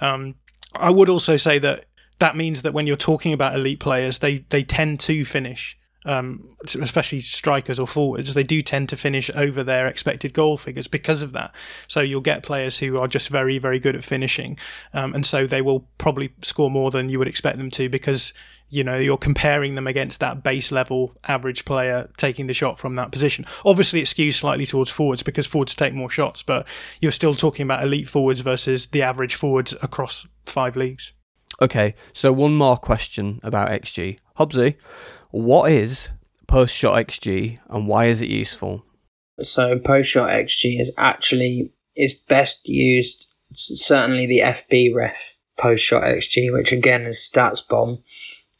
Um, I would also say that that means that when you're talking about elite players, they they tend to finish um, especially strikers or forwards, they do tend to finish over their expected goal figures because of that. So you'll get players who are just very, very good at finishing, um, and so they will probably score more than you would expect them to because you know you're comparing them against that base level average player taking the shot from that position. Obviously, it skews slightly towards forwards because forwards take more shots, but you're still talking about elite forwards versus the average forwards across five leagues. Okay, so one more question about XG. Hobbsy, what is post shot XG and why is it useful? So post shot XG is actually is best used certainly the FBref post shot XG, which again is StatsBomb,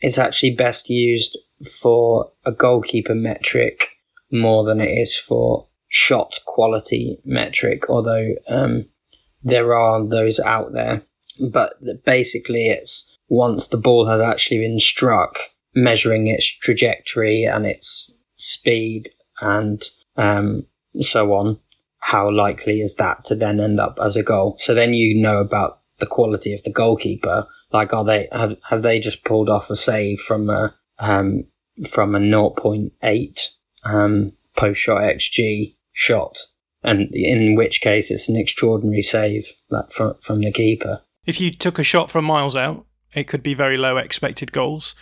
is actually best used for a goalkeeper metric more than it is for shot quality metric, although um, there are those out there. But basically, it's once the ball has actually been struck, measuring its trajectory and its speed and um, so on, how likely is that to then end up as a goal? So then you know about the quality of the goalkeeper. Like, are they have have they just pulled off a save from a um, from a 0.8 um, post shot xG shot, and in which case it's an extraordinary save like from from the keeper. If you took a shot from miles out, it could be very low expected goals.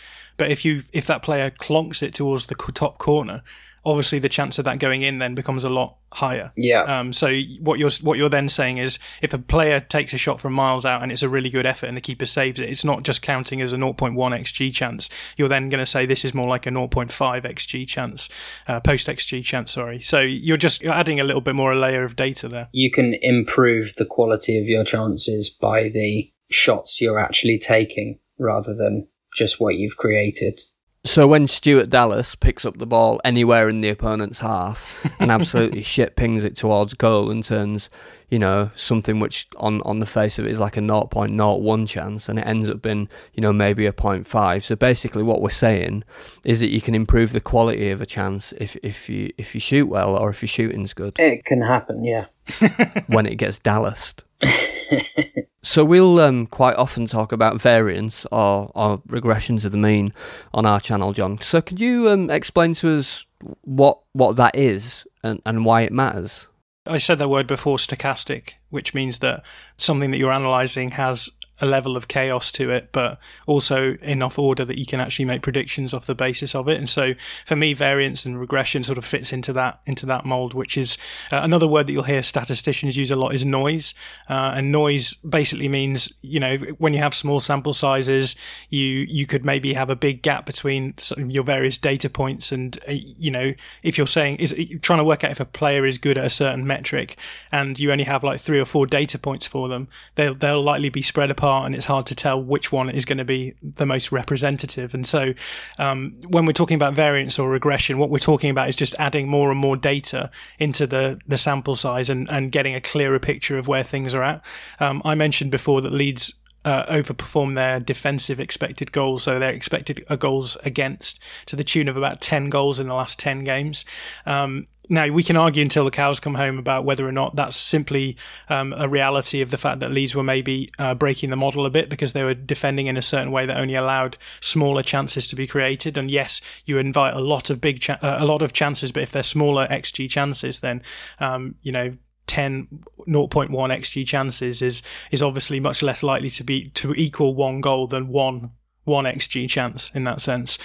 But if you if that player clonks it towards the top corner, obviously the chance of that going in then becomes a lot higher. Yeah. Um, so what you're what you're then saying is if a player takes a shot from miles out and it's a really good effort and the keeper saves it, it's not just counting as a 0.1 xg chance. You're then going to say this is more like a 0.5 xg chance, uh, post xg chance. Sorry. So you're just you're adding a little bit more a layer of data there. You can improve the quality of your chances by the shots you're actually taking rather than just what you've created. So when Stuart Dallas picks up the ball anywhere in the opponent's half and absolutely shit pings it towards goal and turns, you know, something which on, on the face of it is like a 0.01 chance and it ends up being, you know, maybe a 0.5. So basically what we're saying is that you can improve the quality of a chance if, if you if you shoot well or if your shooting's good. It can happen, yeah. when it gets Dallased. So we'll um, quite often talk about variance or, or regression to the mean on our channel, John. So could you um, explain to us what what that is and, and why it matters? I said that word before, stochastic, which means that something that you're analysing has a level of chaos to it, but also enough order that you can actually make predictions off the basis of it. And so, for me, variance and regression sort of fits into that into that mold. Which is uh, another word that you'll hear statisticians use a lot is noise. Uh, and noise basically means you know when you have small sample sizes, you you could maybe have a big gap between your various data points, and uh, you know if you're saying is trying to work out if a player is good at a certain metric, and you only have like three or four data points for them, they'll they'll likely be spread apart apart and it's hard to tell which one is going to be the most representative. And so, um, when we're talking about variance or regression, what we're talking about is just adding more and more data into the, the sample size and, and getting a clearer picture of where things are at. Um, I mentioned before that Leeds uh, overperform their defensive expected goals, so their expected uh, goals against to the tune of about 10 goals in the last 10 games. Um, now we can argue until the cows come home about whether or not that's simply um, a reality of the fact that Leeds were maybe uh, breaking the model a bit because they were defending in a certain way that only allowed smaller chances to be created. And yes, you invite a lot of big, cha- uh, a lot of chances, but if they're smaller xG chances, then um, you know 10 0.1 xg chances is is obviously much less likely to be to equal one goal than one one xG chance in that sense.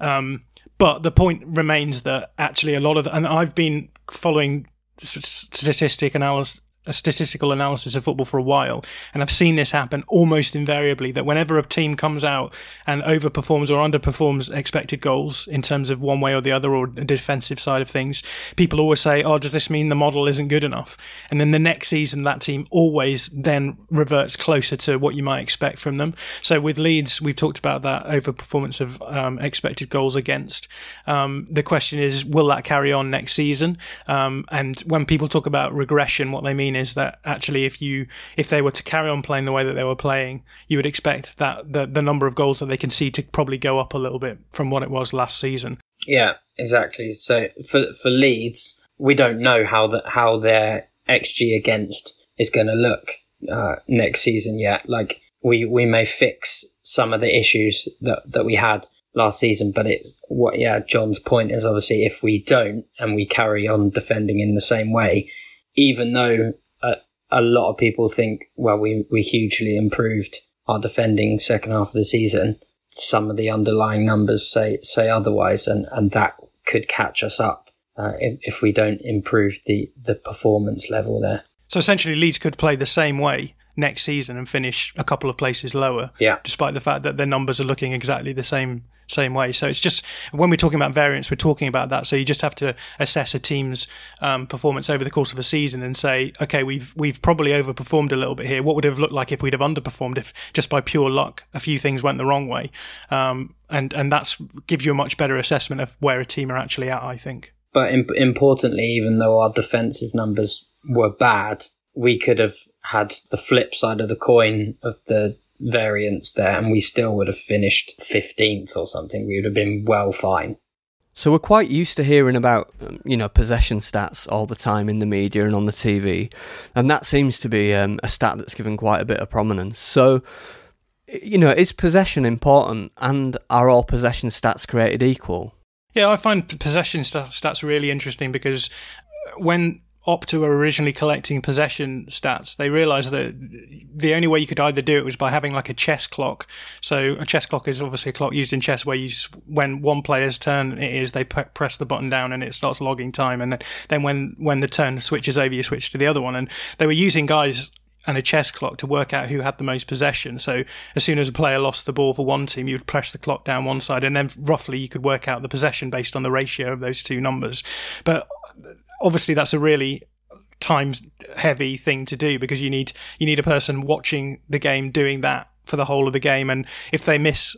Um, but the point remains that actually a lot of, and I've been following statistic analysis a statistical analysis of football for a while, and I've seen this happen almost invariably. That whenever a team comes out and overperforms or underperforms expected goals in terms of one way or the other, or the defensive side of things, people always say, "Oh, does this mean the model isn't good enough?" And then the next season, that team always then reverts closer to what you might expect from them. So with Leeds, we've talked about that overperformance of um, expected goals against. Um, the question is, will that carry on next season? Um, and when people talk about regression, what they mean is that actually if you if they were to carry on playing the way that they were playing, you would expect that the the number of goals that they can see to probably go up a little bit from what it was last season. Yeah, exactly. So for for Leeds, we don't know how that how their xG against is going to look uh, next season yet. Like we we may fix some of the issues that that we had last season, but it's what yeah. John's point is obviously if we don't and we carry on defending in the same way, even though a a lot of people think, well, we, we hugely improved our defending second half of the season. Some of the underlying numbers say say otherwise, and, and that could catch us up uh, if, if we don't improve the, the performance level there. So essentially, Leeds could play the same way next season and finish a couple of places lower. Yeah. Despite the fact that their numbers are looking exactly the same same way. So it's just when we're talking about variance, we're talking about that. So you just have to assess a team's um, performance over the course of a season and say, okay, we've we've probably overperformed a little bit here. What would it have looked like if we'd have underperformed if just by pure luck a few things went the wrong way? Um, and and that's gives you a much better assessment of where a team are actually at. I think. But imp- importantly, even though our defensive numbers were bad, we could have had the flip side of the coin of the variance there, and we still would have finished 15th or something. We would have been well fine. So we're quite used to hearing about, um, you know, possession stats all the time in the media and on the TV, and that seems to be um, a stat that's given quite a bit of prominence. So, you know, is possession important, and are all possession stats created equal? Yeah, I find possession stats really interesting because when Opta were originally collecting possession stats, they realized that the only way you could either do it was by having like a chess clock. So a chess clock is obviously a clock used in chess where you, when one player's turn it is, they p- press the button down and it starts logging time, and then when when the turn switches over, you switch to the other one. And they were using guys and a chess clock to work out who had the most possession. So as soon as a player lost the ball for one team, you would press the clock down one side, and then roughly you could work out the possession based on the ratio of those two numbers. But obviously that's a really time heavy thing to do because you need you need a person watching the game doing that for the whole of the game. And if they miss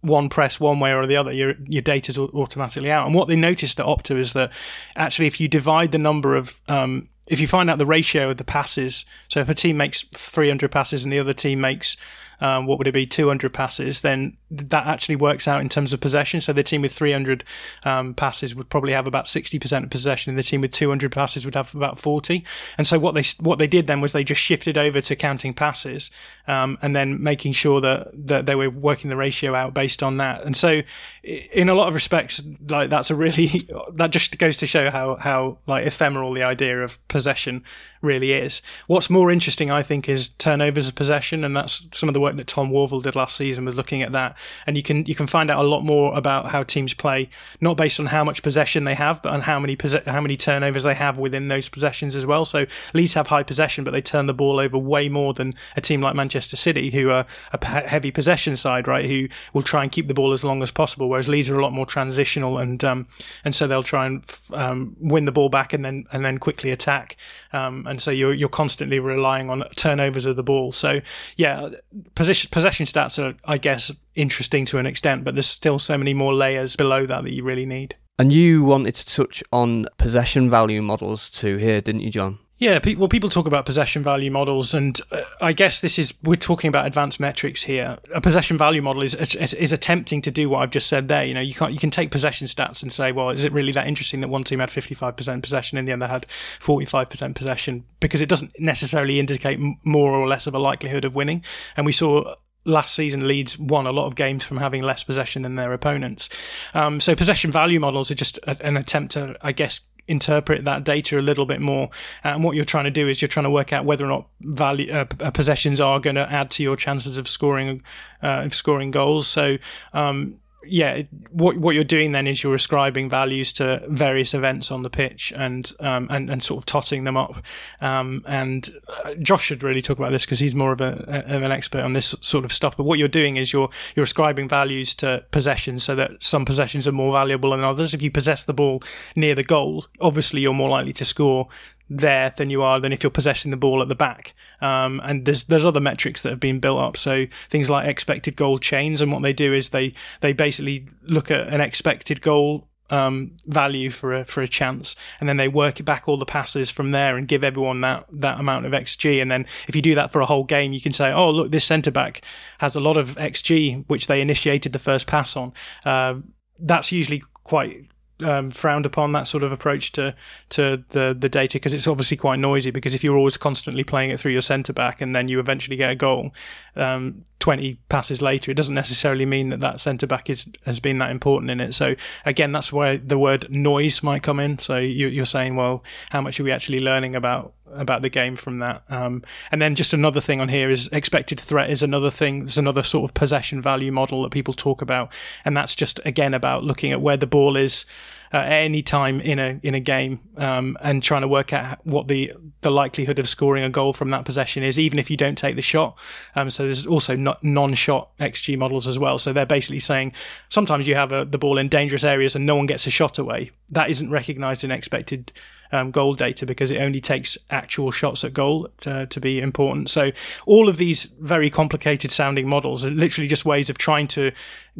one press one way or the other your your data's automatically out. And what they noticed at opta is that actually if you divide the number of um, if you find out the ratio of the passes so if a team makes 300 passes and the other team makes um, what would it be, 200 passes, then that actually works out in terms of possession. So the team with 300 um, passes would probably have about 60% of possession, and the team with 200 passes would have about 40. And so what they what they did then was they just shifted over to counting passes, um, and then making sure that that they were working the ratio out based on that. And so, in a lot of respects, like that's a really that just goes to show how how like ephemeral the idea of possession really is. What's more interesting, I think, is turnovers of possession, and that's some of the work that Tom Worville did last season was looking at that. And you can you can find out a lot more about how teams play, not based on how much possession they have, but on how many how many turnovers they have within those possessions as well. So Leeds have high possession, but they turn the ball over way more than a team like Manchester City, who are a heavy possession side, right? Who will try and keep the ball as long as possible, whereas Leeds are a lot more transitional, and um, and so they'll try and um, win the ball back and then and then quickly attack. Um, and so you're you're constantly relying on turnovers of the ball. So yeah, possession possession stats are, I guess, interesting to an extent, but there's still so many more layers below that that you really need. And you wanted to touch on possession value models too here, didn't you, John? Yeah, well, people talk about possession value models, and uh, I guess this is we're talking about advanced metrics here. A possession value model is, is, is attempting to do what I've just said there. You know, you can't you can take possession stats and say, well, is it really that interesting that one team had fifty five percent possession and the other had forty five percent possession? Because it doesn't necessarily indicate more or less of a likelihood of winning. And we saw last season Leeds won a lot of games from having less possession than their opponents. Um, so possession value models are just a, an attempt to, I guess, interpret that data a little bit more. And what you're trying to do is you're trying to work out whether or not value uh, possessions are going to add to your chances of scoring uh, of scoring goals. So um, yeah, what what you're doing then is you're ascribing values to various events on the pitch and um, and and sort of totting them up. Um, and uh, Josh should really talk about this because he's more of, a, an expert on this sort of stuff. But what you're doing is you're you're ascribing values to possessions so that some possessions are more valuable than others. If you possess the ball near the goal, obviously you're more likely to score there than you are than if you're possessing the ball at the back. Um, and there's there's other metrics that have been built up. So things like expected goal chains, and what they do is they they basically look at an expected goal um, value for a for a chance, and then they work it back all the passes from there and give everyone that that amount of xG. And then if you do that for a whole game, you can say, oh look, this centre back has a lot of xG, which they initiated the first pass on. Uh, that's usually quite um, frowned upon that sort of approach to to the the data because it's obviously quite noisy. Because if you're always constantly playing it through your centre back and then you eventually get a goal, um, 20 passes later, it doesn't necessarily mean that that centre back is has been that important in it. So again, that's where the word noise might come in. So you, are saying, well, how much are we actually learning about about the game from that? Um, and then just another thing on here is expected threat is another thing. There's another sort of possession value model that people talk about, and that's just again about looking at where the ball is uh, at any time in a in a game um, and trying to work out what the the likelihood of scoring a goal from that possession is, even if you don't take the shot. Um, so there's also non-shot xG models as well. So they're basically saying sometimes you have a, the ball in dangerous areas and no one gets a shot away. That isn't recognised in expected um, goal data because it only takes actual shots at goal to, to, be important. So all of these very complicated sounding models are literally just ways of trying to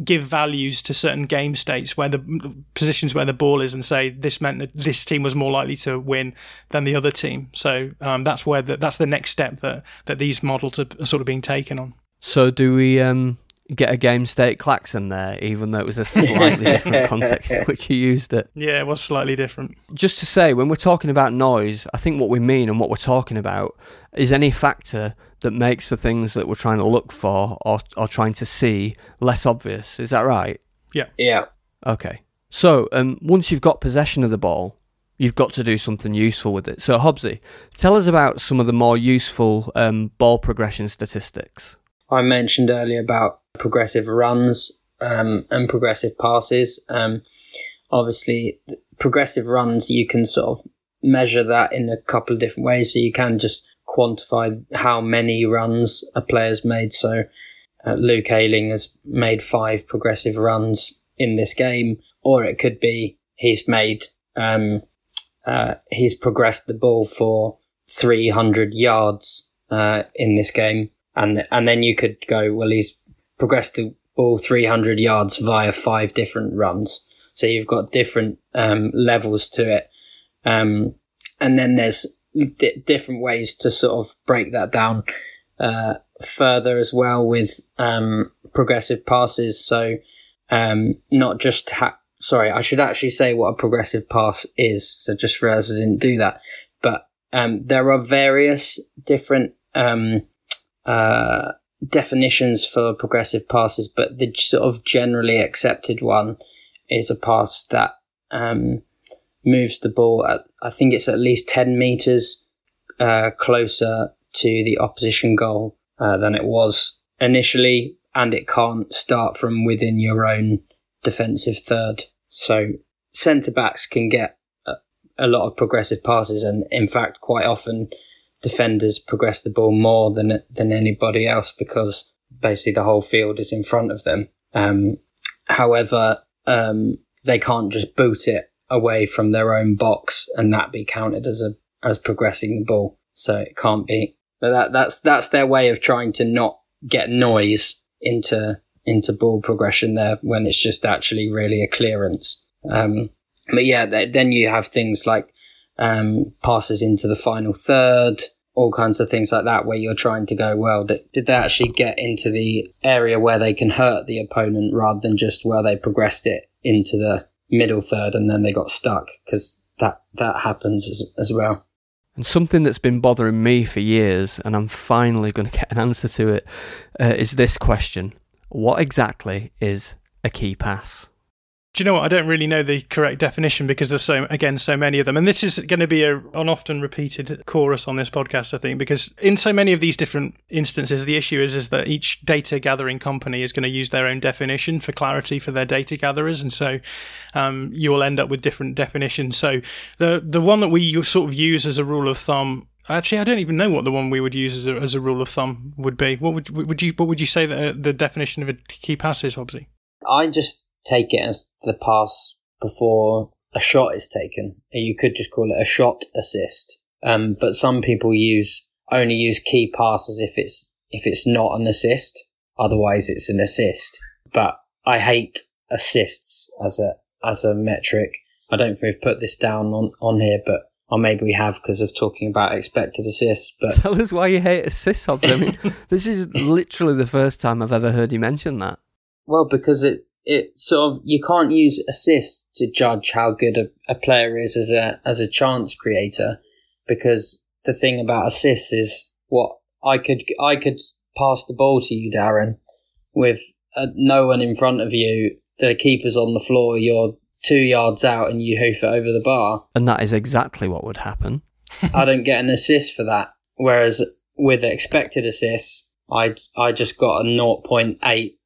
give values to certain game states where the positions where the ball is and say this meant that this team was more likely to win than the other team. So um, that's where the, that's the next step that that these models are sort of being taken on. So do we um get a game state klaxon there, even though it was a slightly different context in which you used it. Yeah, it was slightly different. Just to say, when we're talking about noise, I think what we mean and what we're talking about is any factor that makes the things that we're trying to look for or, or trying to see less obvious. Is that right? Yeah. Yeah. Okay. So, um, once you've got possession of the ball, you've got to do something useful with it. So, Hobbsy, tell us about some of the more useful um, ball progression statistics. I mentioned earlier about progressive runs um, and progressive passes. Um, obviously, progressive runs, you can sort of measure that in a couple of different ways. So you can just quantify how many runs a player's made. So uh, Luke Ayling has made five progressive runs in this game, or it could be he's made um, uh, he's progressed the ball for 300 yards uh, in this game, and and then you could go, well, he's progressed the ball 300 yards via five different runs. So you've got different um, levels to it. Um, and then there's d- different ways to sort of break that down uh, further as well with um, progressive passes. So um, not just ha- sorry, I should actually say what a progressive pass is. So just us, I didn't do that. But um, there are various different um, uh, definitions for progressive passes, but the sort of generally accepted one is a pass that um, moves the ball at, I think it's at least 10 meters uh, closer to the opposition goal uh, than it was initially, and it can't start from within your own defensive third. So centre backs can get a, a lot of progressive passes, and in fact, quite often defenders progress the ball more than than anybody else because basically the whole field is in front of them. Um, however, um, they can't just boot it away from their own box and that be counted as a as progressing the ball. So it can't be. But that that's that's their way of trying to not get noise into into ball progression there when it's just actually really a clearance. Um, but yeah, then you have things like um, passes into the final third, all kinds of things like that, where you're trying to go, well, did, did they actually get into the area where they can hurt the opponent rather than just where they progressed it into the middle third and then they got stuck? Because that, that happens as, as well. And something that's been bothering me for years, and I'm finally going to get an answer to it, uh, is this question What exactly is a key pass? Do you know what? I don't really know the correct definition because there's so again so many of them, and this is going to be a, an often repeated chorus on this podcast, I think, because in so many of these different instances, the issue is is that each data gathering company is going to use their own definition for clarity for their data gatherers, and so um, you will end up with different definitions. So the the one that we sort of use as a rule of thumb Actually, I don't even know what the one we would use as a, as a rule of thumb would be. What would would you what would you say that the definition of a key pass is, Hobbsy? I just take it as the pass before a shot is taken. You could just call it a shot assist. Um, but some people use only use key passes if it's if it's not an assist. Otherwise, it's an assist. But I hate assists as a as a metric. I don't think we've put this down on, on here, but or maybe we have because of talking about expected assists. But tell us why you hate assists, Hobbs. I mean, this is literally the first time I've ever heard you mention that. Well, because it it sort of you can't use assists to judge how good a, a player is as a as a chance creator because the thing about assists is what I could I could pass the ball to you, Darren, with uh, no one in front of you. The keeper's on the floor. You're two yards out, and you hoof it over the bar. And that is exactly what would happen. I don't get an assist for that. Whereas with expected assists, I I just got a 0.8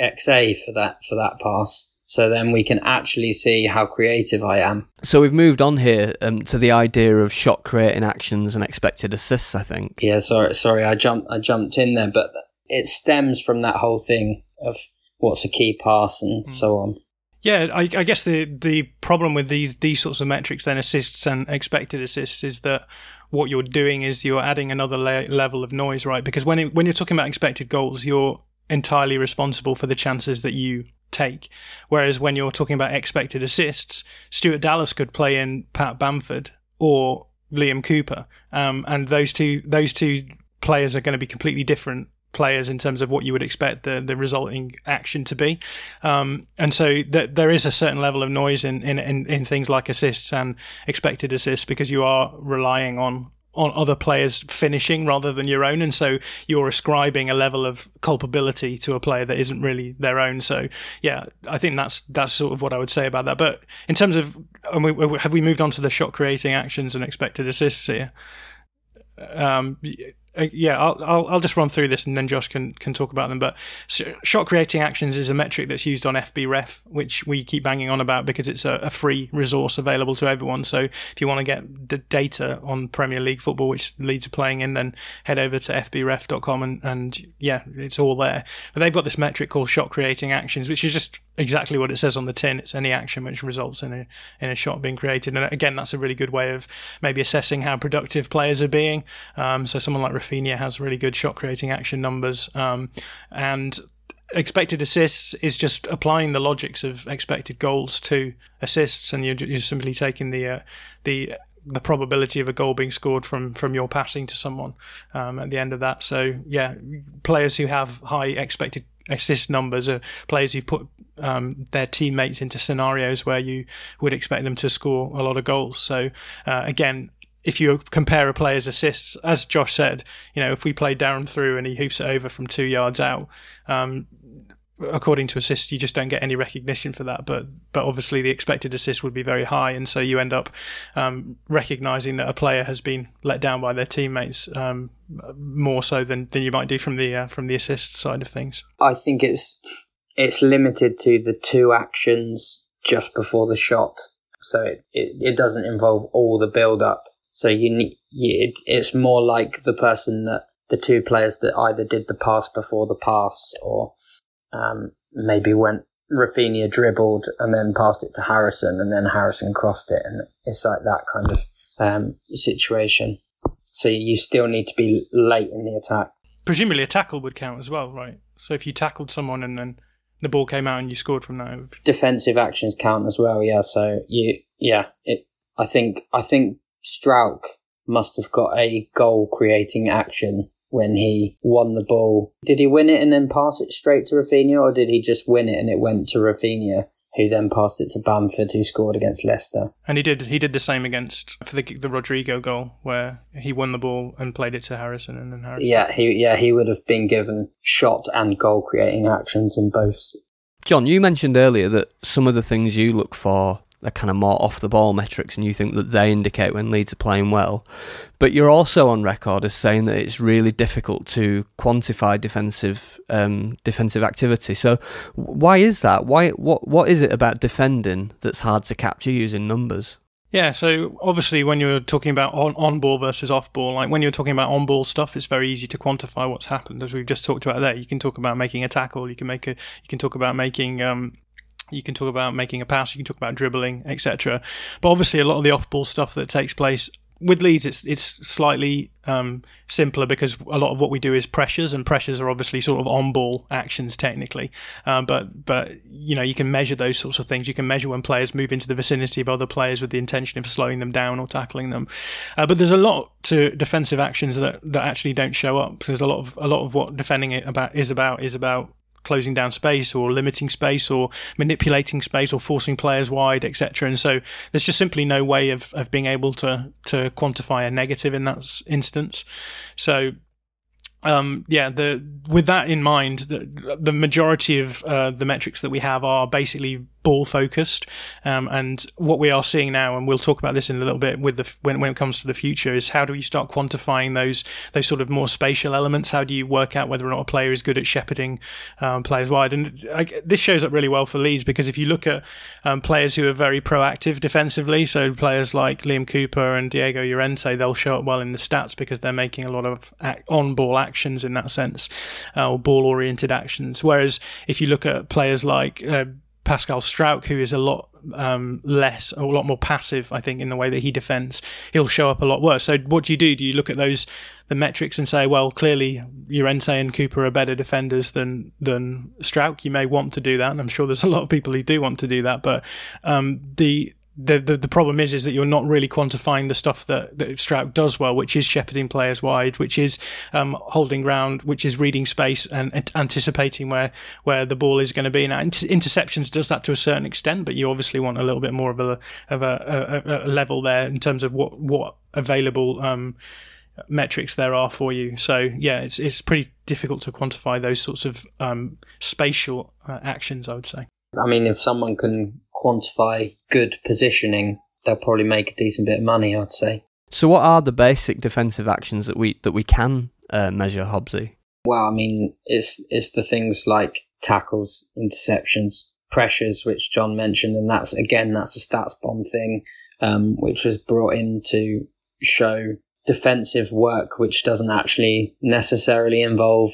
XA for that for that pass. So then we can actually see how creative I am. So we've moved on here um, to the idea of shot creating actions and expected assists. I think. Yeah, sorry, sorry, I jumped, I jumped in there, but it stems from that whole thing of what's a key pass and mm. so on. Yeah, I, I, guess the the problem with these these sorts of metrics, then assists and expected assists, is that what you're doing is you're adding another la- level of noise, right? Because when it, when you're talking about expected goals, you're entirely responsible for the chances that you take. Whereas when you're talking about expected assists, Stuart Dallas could play in Pat Bamford or Liam Cooper, um, and those two those two players are going to be completely different players in terms of what you would expect the the resulting action to be. Um, and so th- there is a certain level of noise in, in, in, in, things like assists and expected assists because you are relying on on other players finishing rather than your own, and so you're ascribing a level of culpability to a player that isn't really their own. So yeah, I think that's that's sort of what I would say about that. But in terms of, we, have we moved on to the shot creating actions and expected assists here? Um, uh, yeah, I'll, I'll, I'll just run through this and then Josh can can talk about them. But shot creating actions is a metric that's used on FBref, which we keep banging on about because it's a, a free resource available to everyone. So if you want to get the data on Premier League football, which Leeds are playing in, then head over to fbref.com and and yeah, it's all there. But they've got this metric called shot creating actions, which is just exactly what it says on the tin. It's any action which results in a in a shot being created. And again, that's a really good way of maybe assessing how productive players are being. Um, so someone like Raphinha has really good shot creating action numbers, um, and expected assists is just applying the logics of expected goals to assists, and you're, you're simply taking the uh, the the probability of a goal being scored from from your passing to someone um, at the end of that. So yeah, players who have high expected assist numbers are players who put um, their teammates into scenarios where you would expect them to score a lot of goals. So uh, again, if you compare a player's assists, as Josh said, you know, if we play Darren through and he hoofs it over from two yards out, um, according to assists, you just don't get any recognition for that. But but obviously the expected assist would be very high, and so you end up um, recognizing that a player has been let down by their teammates um, more so than, than you might do from the uh, from the assist side of things. I think it's it's limited to the two actions just before the shot, so it, it, it doesn't involve all the build up so you need, it's more like the person that the two players that either did the pass before the pass or um, maybe went Raphinha dribbled and then passed it to Harrison and then Harrison crossed it and it's like that kind of um, situation. So you still need to be late in the attack. Presumably a tackle would count as well, right? So if you tackled someone and then the ball came out and you scored from that, defensive actions count as well. Yeah. So you, yeah, it. I think I think Struijk must have got a goal creating action when he won the ball. Did he win it and then pass it straight to Raphinha, or did he just win it and it went to Raphinha? Who then passed it to Bamford, who scored against Leicester. And he did he did the same against for the the Rodrigo goal, where he won the ball and played it to Harrison, and then Harrison. Yeah, he yeah he would have been given shot and goal creating actions in both John, you mentioned earlier that some of the things you look for are kind of more off the ball metrics and you think that they indicate when Leeds are playing well. But you're also on record as saying that it's really difficult to quantify defensive um, defensive activity. So why is that? Why what what is it about defending that's hard to capture using numbers? Yeah, so obviously when you're talking about on, on ball versus off ball, like when you're talking about on ball stuff, it's very easy to quantify what's happened. As we've just talked about there, you can talk about making a tackle, you can make a, you can talk about making um, you can talk about making a pass, you can talk about dribbling, etc. But obviously, a lot of the off-ball stuff that takes place with Leeds, it's it's slightly um, simpler because a lot of what we do is pressures, and pressures are obviously sort of on-ball actions technically. Um, but but you know you can measure those sorts of things. You can measure when players move into the vicinity of other players with the intention of slowing them down or tackling them. Uh, but there's a lot to defensive actions that, that actually don't show up. There's a lot of a lot of what defending it about is about is about closing down space or limiting space or manipulating space or forcing players wide, etc. And so there's just simply no way of, of being able to to quantify a negative in that instance. So um, yeah, the with that in mind, the, the majority of uh, the metrics that we have are basically ball focused. Um, and what we are seeing now, and we'll talk about this in a little bit with the when, when it comes to the future, is how do we start quantifying those those sort of more spatial elements? How do you work out whether or not a player is good at shepherding um, players wide? And I, this shows up really well for Leeds because if you look at um, players who are very proactive defensively, so players like Liam Cooper and Diego Llorente, they'll show up well in the stats because they're making a lot of on ball actions in that sense, uh, or ball oriented actions. Whereas if you look at players like uh, Pascal Struijk, who is a lot um, less, a lot more passive, I think, in the way that he defends, he'll show up a lot worse. So, what do you do? Do you look at those the metrics and say, well, clearly Llorente and Cooper are better defenders than than Struijk? You may want to do that, and I'm sure there's a lot of people who do want to do that. But um, the the, the, the problem is is that you're not really quantifying the stuff that, that Struijk does well, which is shepherding players wide, which is um, holding ground, which is reading space and, and, anticipating where where the ball is going to be. Now, inter- interceptions does that to a certain extent, but you obviously want a little bit more of a of a, a, a level there in terms of what what available. Um, metrics there are for you. So yeah, it's it's pretty difficult to quantify those sorts of um, spatial uh, actions. I would say. I mean, if someone can quantify good positioning, they'll probably make a decent bit of money. I'd say. So, what are the basic defensive actions that we that we can uh, measure, Hobbsy? Well, I mean, it's it's the things like tackles, interceptions, pressures, which John mentioned, and that's again that's a StatsBomb thing, um, which was brought in to show defensive work, which doesn't actually necessarily involve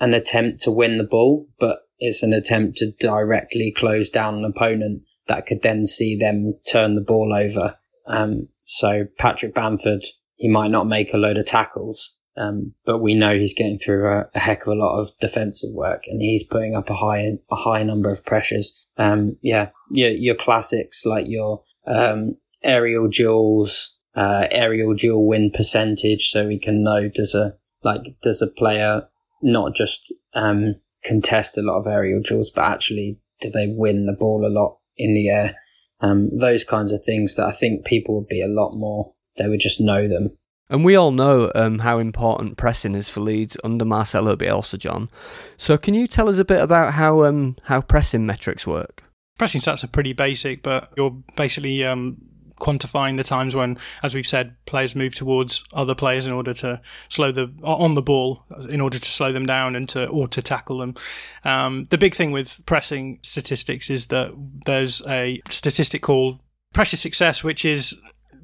an attempt to win the ball, but it's an attempt to directly close down an opponent that could then see them turn the ball over. Um, so Patrick Bamford, he might not make a load of tackles, um, but we know he's getting through a, a, heck of a lot of defensive work, and he's putting up a high a high number of pressures. Um, yeah, your your classics like your um, aerial duels, uh, aerial duel win percentage, so we can know does a like does a player not just um, contest a lot of aerial duels, but actually do they win the ball a lot in the air? Um, those kinds of things that I think people would be a lot more, they would just know them. And we all know um, how important pressing is for Leeds under Marcelo Bielsa, John. So can you tell us a bit about how um, how pressing metrics work? Pressing stats are pretty basic, but you're basically um, quantifying the times when, as we've said, players move towards other players in order to slow the on the ball in order to slow them down and to or to tackle them. Um, the big thing with pressing statistics is that there's a statistic called pressure success, which is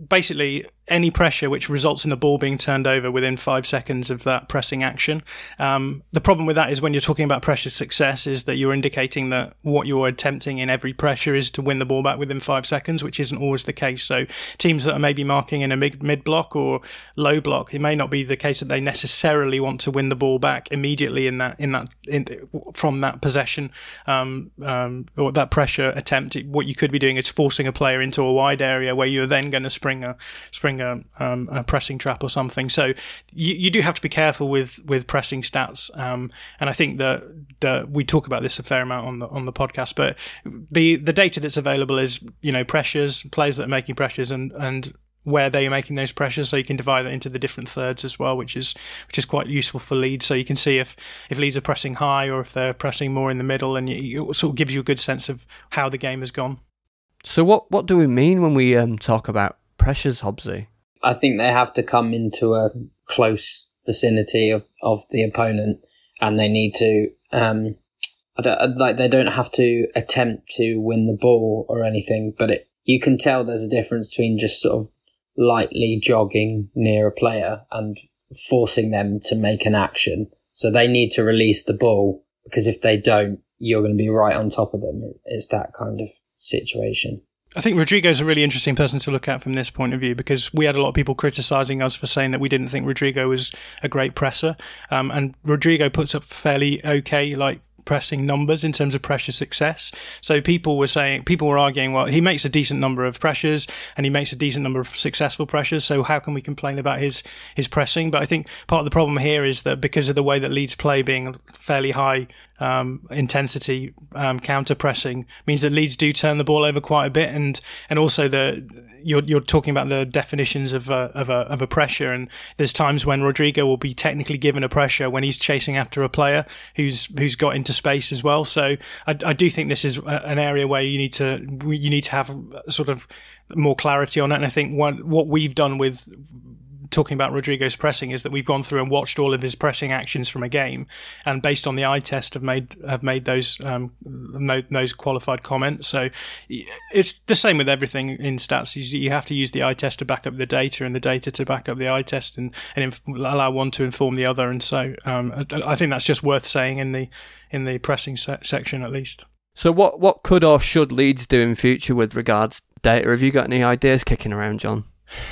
basically any pressure which results in the ball being turned over within five seconds of that pressing action. Um, the problem with that is when you're talking about pressure success, is that you're indicating that what you're attempting in every pressure is to win the ball back within five seconds, which isn't always the case. So teams that are maybe marking in a mid, mid block or low block, it may not be the case that they necessarily want to win the ball back immediately in that in that in, from that possession um, um, or that pressure attempt. What you could be doing is forcing a player into a wide area where you're then going to spring a spring a, um, a pressing trap or something. So you, you do have to be careful with with pressing stats. Um, and I think that that we talk about this a fair amount on the on the podcast. But the the data that's available is you know pressures, players that are making pressures, and and where they are making those pressures, so you can divide it into the different thirds as well, which is which is quite useful for Leeds So you can see if if Leeds are pressing high or if they're pressing more in the middle, and it sort of gives you a good sense of how the game has gone. So what what do we mean when we um, talk about pressures, Hobbsy? I think they have to come into a close vicinity of, of the opponent, and they need to um, like they don't have to attempt to win the ball or anything, but it you can tell there's a difference between just sort of lightly jogging near a player and forcing them to make an action. So they need to release the ball because if they don't, you're going to be right on top of them. It's that kind of situation. I think Rodrigo's a really interesting person to look at from this point of view because we had a lot of people criticizing us for saying that we didn't think Rodrigo was a great presser. Um, and Rodrigo puts up fairly okay, like pressing numbers in terms of pressure success. So people were saying, people were arguing, well, he makes a decent number of pressures and he makes a decent number of successful pressures. So how can we complain about his his pressing? But I think part of the problem here is that because of the way that Leeds play being fairly high um, intensity um, counter pressing means that Leeds do turn the ball over quite a bit, and and also the you're you're talking about the definitions of a, of a of a pressure, and there's times when Rodrigo will be technically given a pressure when he's chasing after a player who's who's got into space as well. So I, I do think this is an area where you need to you need to have sort of more clarity on it, and I think what what we've done with talking about Rodrigo's pressing is that we've gone through and watched all of his pressing actions from a game, and based on the eye test, have made have made those um, those qualified comments. So it's the same with everything in stats. You have to use the eye test to back up the data, and the data to back up the eye test, and and inf- allow one to inform the other. And so um, I think that's just worth saying in the in the pressing se- section at least. So what what could or should Leeds do in future with regards data? Have you got any ideas kicking around, John?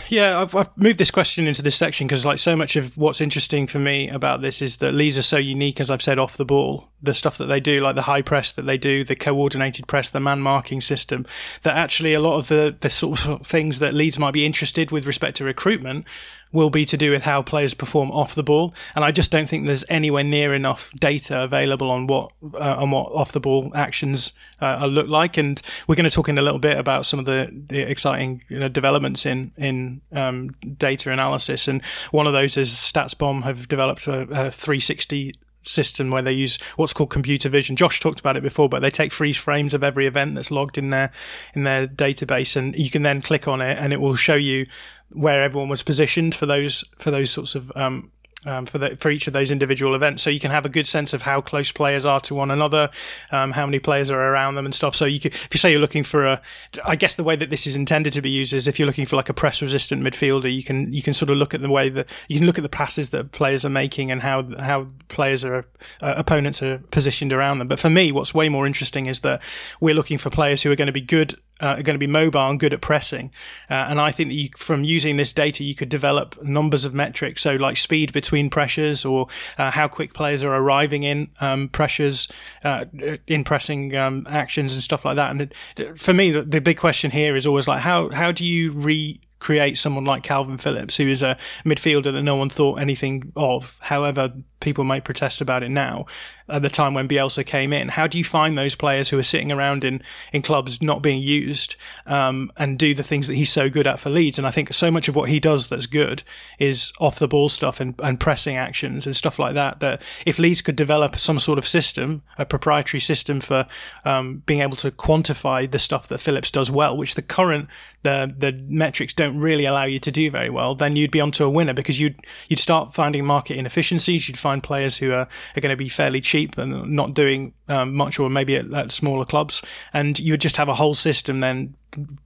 Yeah, I've, I've, moved this question into this section because, like, so much of what's interesting for me about this is that Leeds are so unique, as I've said, off the ball. The stuff that they do, like the high press that they do, the coordinated press, the man marking system, that actually a lot of the, the sort of things that Leeds might be interested with respect to recruitment will be to do with how players perform off the ball. And I just don't think there's anywhere near enough data available on what uh, on what off the ball actions uh, look like. And we're going to talk in a little bit about some of the, the exciting you know, developments in in um, data analysis. And one of those is StatsBomb have developed a, a 360 system where they use what's called computer vision. Josh talked about it before, but they take freeze frames of every event that's logged in their in their database, and you can then click on it, and it will show you where everyone was positioned for those for those sorts of um, um, for the, for each of those individual events, so you can have a good sense of how close players are to one another, um, how many players are around them, and stuff. So you could, if you say you're looking for a, I guess the way that this is intended to be used is if you're looking for like a press resistant midfielder, you can you can sort of look at the way that you can look at the passes that players are making and how how players are uh, opponents are positioned around them. But for me, what's way more interesting is that we're looking for players who are going to be good uh, are going to be mobile and good at pressing. Uh, and I think that you, from using this data, you could develop numbers of metrics. So, like speed between pressures or uh, how quick players are arriving in um, pressures, uh, in pressing um, actions and stuff like that. And it, for me, the, the, big question here is always like, how, how do you re create someone like Kalvin Phillips, who is a midfielder that no one thought anything of. However, people might protest about it now at the time when Bielsa came in. How do you find those players who are sitting around in, in clubs not being used um, and do the things that he's so good at for Leeds? And I think so much of what he does that's good is off the ball stuff and, and pressing actions and stuff like that. That if Leeds could develop some sort of system, a proprietary system for um, being able to quantify the stuff that Phillips does well, which the current the the metrics don't really allow you to do very well, then you'd be onto a winner because you'd you'd start finding market inefficiencies. You'd find players who are, are going to be fairly cheap and not doing um, much, or maybe at, at smaller clubs, and you would just have a whole system then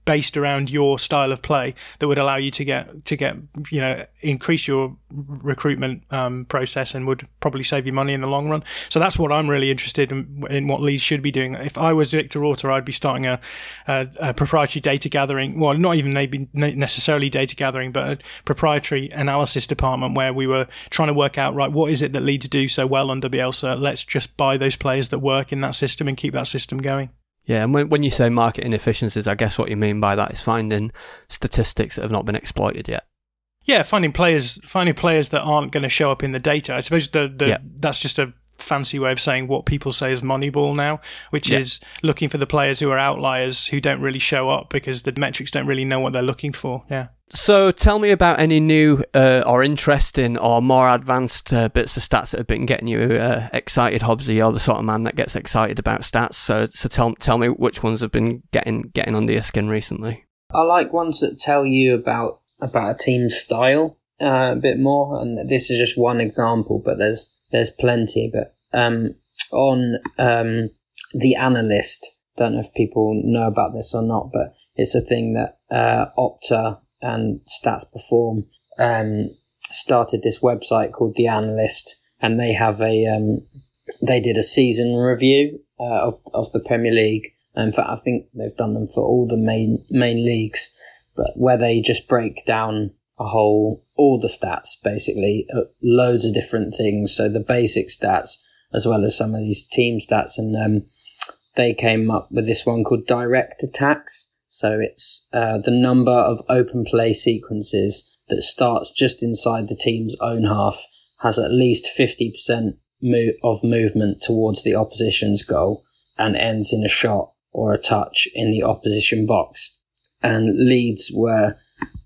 based around your style of play that would allow you to get to get you know increase your recruitment um, process and would probably save you money in the long run. So that's what I'm really interested in, in what Leeds should be doing. If I was Victor Orta, I'd be starting a, a, a, proprietary data gathering. Well, not even maybe necessarily data gathering, but a proprietary analysis department where we were trying to work out right what is it that Leeds do so well under Bielsa. Let's just buy those players that work in that system and keep that system going. Yeah, and when, when you say market inefficiencies, I guess what you mean by that is finding statistics that have not been exploited yet. Yeah, finding players, finding players that aren't going to show up in the data. I suppose the, the yeah. that's just a fancy way of saying what people say is Moneyball now, which yeah. is looking for the players who are outliers who don't really show up because the metrics don't really know what they're looking for. Yeah. So tell me about any new uh, or interesting or more advanced uh, bits of stats that have been getting you uh, excited, Hobbsy. You're the sort of man that gets excited about stats. So so tell tell me which ones have been getting getting under your skin recently. I like ones that tell you about about a team's style uh, a bit more, and this is just one example, but there's there's plenty. But um, on um, the analyst, don't know if people know about this or not, but it's a thing that uh, Opta and Stats Perform um, started this website called The Analyst, and they have a um, they did a season review uh, of of the Premier League. In fact, I think they've done them for all the main main leagues, but where they just break down a whole all the stats basically, uh, loads of different things. So the basic stats as well as some of these team stats, and um, they came up with this one called direct attacks so it's uh, the number of open play sequences that starts just inside the team's own half has at least 50% mo- of movement towards the opposition's goal and ends in a shot or a touch in the opposition box. And Leeds were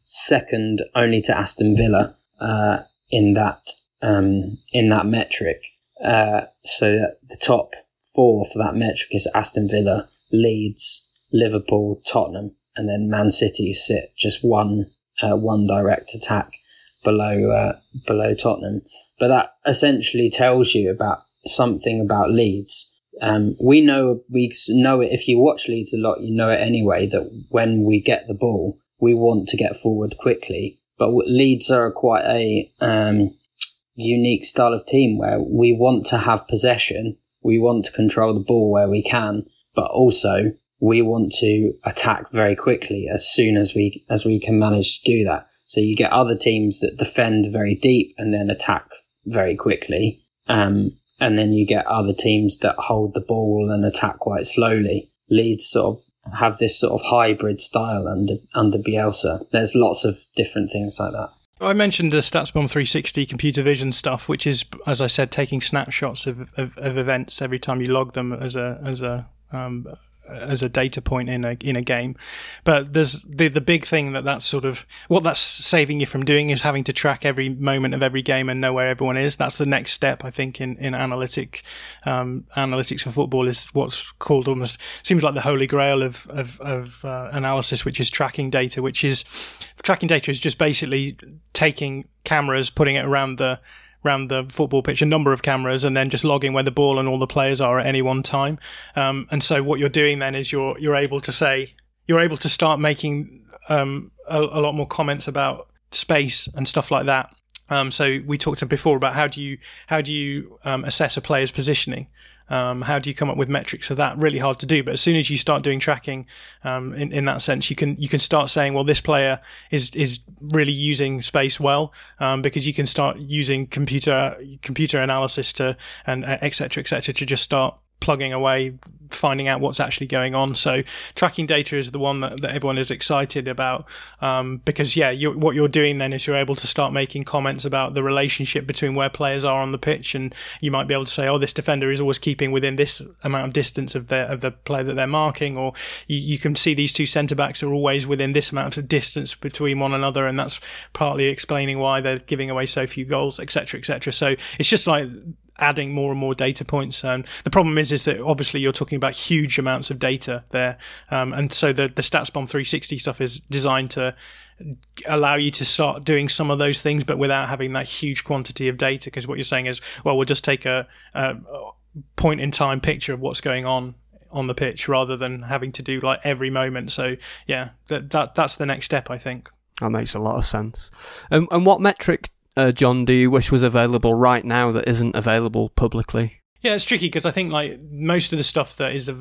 second only to Aston Villa uh, in that um, in that metric. Uh, so the top four for that metric is Aston Villa, Leeds, Liverpool, Tottenham, and then Man City sit just one uh, one direct attack below uh, below Tottenham. But that essentially tells you about something about Leeds. Um, we know we know it. If you watch Leeds a lot, you know it anyway. That when we get the ball, we want to get forward quickly. But Leeds are quite a um, unique style of team where we want to have possession, we want to control the ball where we can, but also we want to attack very quickly as soon as we as we can manage to do that. So you get other teams that defend very deep and then attack very quickly, um, and then you get other teams that hold the ball and attack quite slowly. Leeds sort of have this sort of hybrid style under under Bielsa. There's lots of different things like that. I mentioned the StatsBomb 360 computer vision stuff, which is, as I said, taking snapshots of, of, of events every time you log them as a as a um, as a data point in a in a game. But there's the the big thing that that's sort of what that's saving you from doing is having to track every moment of every game and know where everyone is. That's the next step, I think, in in analytic um, analytics for football is what's called almost seems like the holy grail of of, of uh, analysis, which is tracking data. Which is tracking data is just basically taking cameras, putting it around the around the football pitch, a number of cameras, and then just logging where the ball and all the players are at any one time. Um, and so what you're doing then is you're you're able to say you're able to start making um, a, a, lot more comments about space and stuff like that. Um, so we talked before about how do you how do you um, assess a player's positioning. Um, how do you come up with metrics for that? Really hard to do. But as soon as you start doing tracking, um, in, in that sense, you can you can start saying, well, this player is is really using space well, um, because you can start using computer computer analysis to and etc. etc. to just start plugging away, finding out what's actually going on. So tracking data is the one that, that everyone is excited about um, because yeah, you're, what you're doing then is you're able to start making comments about the relationship between where players are on the pitch, and you might be able to say, oh, this defender is always keeping within this amount of distance of the of the player that they're marking, or you, you can see these two centre backs are always within this amount of distance between one another, and that's partly explaining why they're giving away so few goals, etc., etc. So it's just like adding more and more data points. And the problem is, is that obviously you're talking about huge amounts of data there, um, and so the the StatsBomb 360 stuff is designed to allow you to start doing some of those things, but without having that huge quantity of data. Because what you're saying is, well, we'll just take a, a point in time picture of what's going on on the pitch rather than having to do like every moment. So yeah, that, that that's the next step, I think. That makes a lot of sense. Um, and what metric uh, John, do you wish was available right now that isn't available publicly? Yeah, it's tricky because I think like most of the stuff that is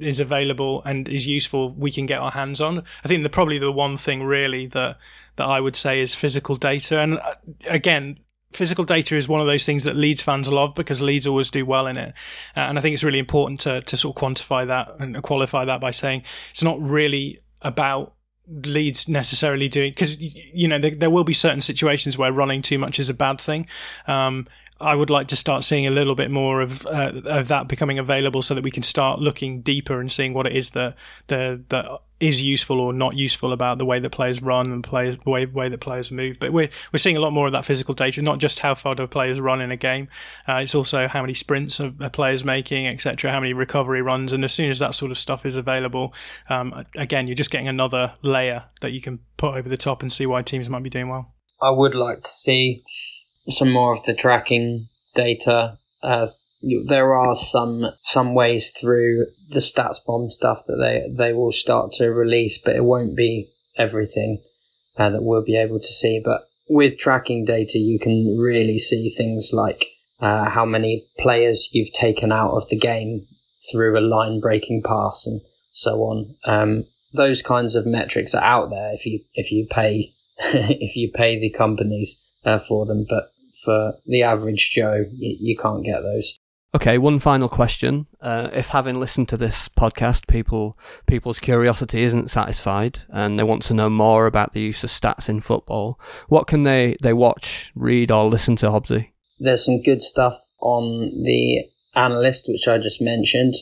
is available and is useful, we can get our hands on. I think the probably the one thing really that that I would say is physical data, and uh, again, physical data is one of those things that Leeds fans love because Leeds always do well in it. Uh, and I think it's really important to, to sort of quantify that and qualify that by saying it's not really about Leeds necessarily doing because you know there, there, will be certain situations where running too much is a bad thing. Um, I would like to start seeing a little bit more of uh, of that becoming available, so that we can start looking deeper and seeing what it is that the that is useful or not useful about the way that players run and players the way way that players move. But we're we're seeing a lot more of that physical data, not just how far do players run in a game. Uh, it's also how many sprints are, players making, etc. How many recovery runs, and as soon as that sort of stuff is available, um, again, you're just getting another layer that you can put over the top and see why teams might be doing well. I would like to see some more of the tracking data as there are some some ways through the StatsBomb stuff that they they will start to release, but it won't be everything uh, that we'll be able to see. But with tracking data, you can really see things like uh, how many players you've taken out of the game through a line breaking pass and so on. Um, those kinds of metrics are out there if you if you pay if you pay the companies uh, for them, but for the average Joe, you, you can't get those. Okay, one final question. Uh, if having listened to this podcast, people people's curiosity isn't satisfied and they want to know more about the use of stats in football, what can they, they watch, read, or listen to, Hobbsy? There's some good stuff on the analyst, which I just mentioned.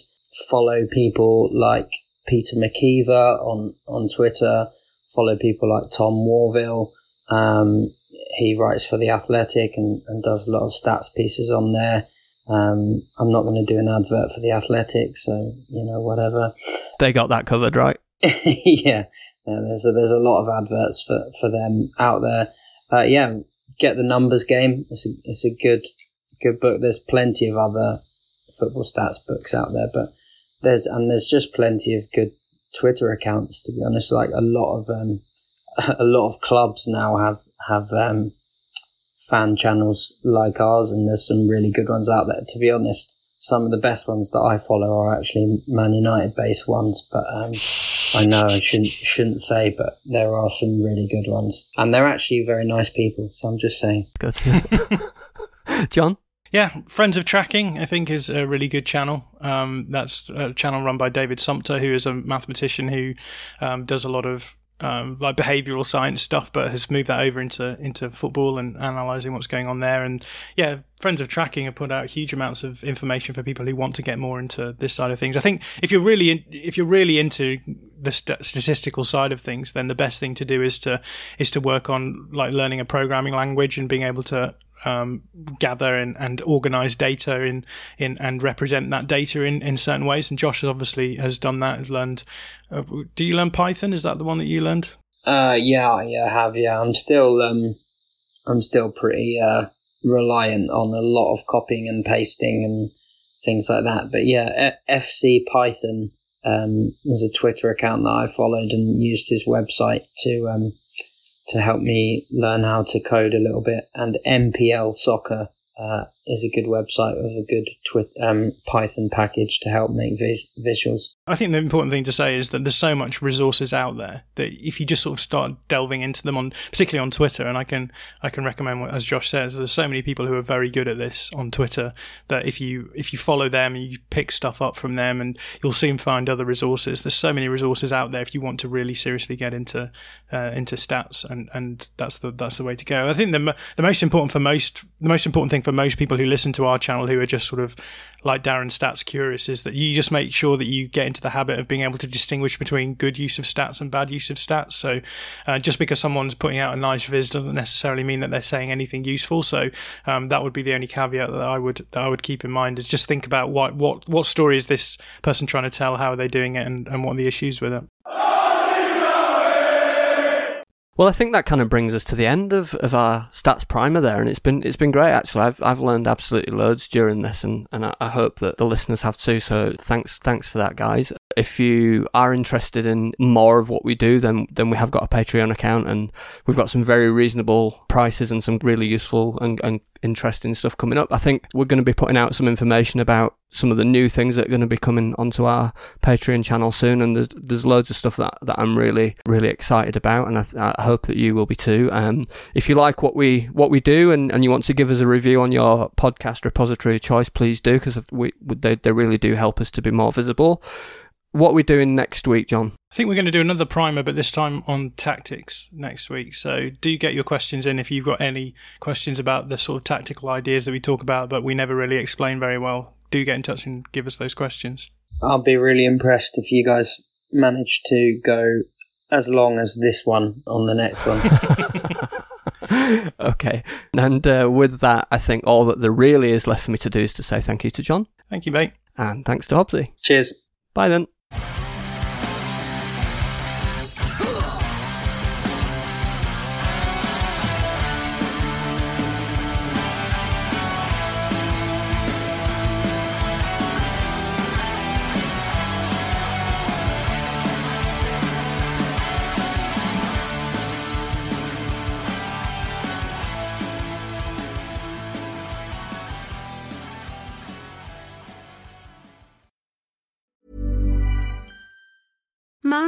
Follow people like Peter McKeever on, on Twitter. Follow people like Tom Worville. Um, he writes for The Athletic and, and does a lot of stats pieces on there. Um, I'm not going to do an advert for the Athletic, so you know whatever. They got that covered, right? yeah, yeah, there's a, there's a lot of adverts for, for them out there. Uh, yeah, get the numbers game. It's a it's a good good book. There's plenty of other football stats books out there, but there's and there's just plenty of good Twitter accounts. To be honest, like a lot of um, a lot of clubs now have have um, fan channels like ours, and there's some really good ones out there. To be honest, some of the best ones that I follow are actually Man United based ones, but um, I know I shouldn't shouldn't say, but there are some really good ones, and they're actually very nice people. So I'm just saying. Good, John. Yeah, Friends of Tracking, I think, is a really good channel. Um, that's a channel run by David Sumpter, who is a mathematician who um, does a lot of um, like behavioral science stuff, but has moved that over into into football and analyzing what's going on there. And yeah, Friends of Tracking have put out huge amounts of information for people who want to get more into this side of things. I think if you're really in, if you're really into the st- statistical side of things, then the best thing to do is to is to work on like learning a programming language and being able to um, gather and, and organize data in, in and represent that data in, in certain ways. And Josh obviously has done that. Has learned. Uh, do you learn Python? Is that the one that you learned? Uh, yeah, yeah, I have. Yeah, I'm still um, I'm still pretty uh, reliant on a lot of copying and pasting and things like that. But yeah, FC Python um, was a Twitter account that I followed and used his website to um, to help me learn how to code a little bit. And MPL Soccer uh, is a good website with a good twi- um, Python package to help make vis- visuals. I think the important thing to say is that there's so much resources out there that if you just sort of start delving into them on, particularly on Twitter, and I can I can recommend, as Josh says, there's so many people who are very good at this on Twitter that if you if you follow them, and you pick stuff up from them, and you'll soon find other resources. There's so many resources out there if you want to really seriously get into uh, into stats, and and that's the that's the way to go. I think the the most important for most the most important thing for most people who listen to our channel who are just sort of like Darren stats curious is that you just make sure that you get into the habit of being able to distinguish between good use of stats and bad use of stats. So uh, just because someone's putting out a nice viz doesn't necessarily mean that they're saying anything useful. So um, that would be the only caveat that I would that I would keep in mind is just think about what what what story is this person trying to tell, how are they doing it, and, and what are the issues with it. Well, I think that kind of brings us to the end of, of our stats primer there, and it's been it's been great actually. I've I've learned absolutely loads during this, and, and I, I hope that the listeners have too. So thanks thanks for that, guys. If you are interested in more of what we do, then then we have got a Patreon account, and we've got some very reasonable prices and some really useful and, and interesting stuff coming up. I think we're going to be putting out some information about some of the new things that are going to be coming onto our Patreon channel soon, and there's, there's loads of stuff that, that I'm really really excited about, and I, I hope that you will be too. Um, if you like what we what we do, and, and you want to give us a review on your podcast repository of choice, please do because we they they really do help us to be more visible what we're we doing next week, John? I think we're going to do another primer, but this time on tactics next week. So do get your questions in if you've got any questions about the sort of tactical ideas that we talk about, but we never really explain very well. Do get in touch and give us those questions. I'll be really impressed if you guys manage to go as long as this one on the next one. okay. And uh, with that, I think all that there really is left for me to do is to say thank you to John. Thank you, mate. And thanks to Hobbsy. Cheers. Bye then.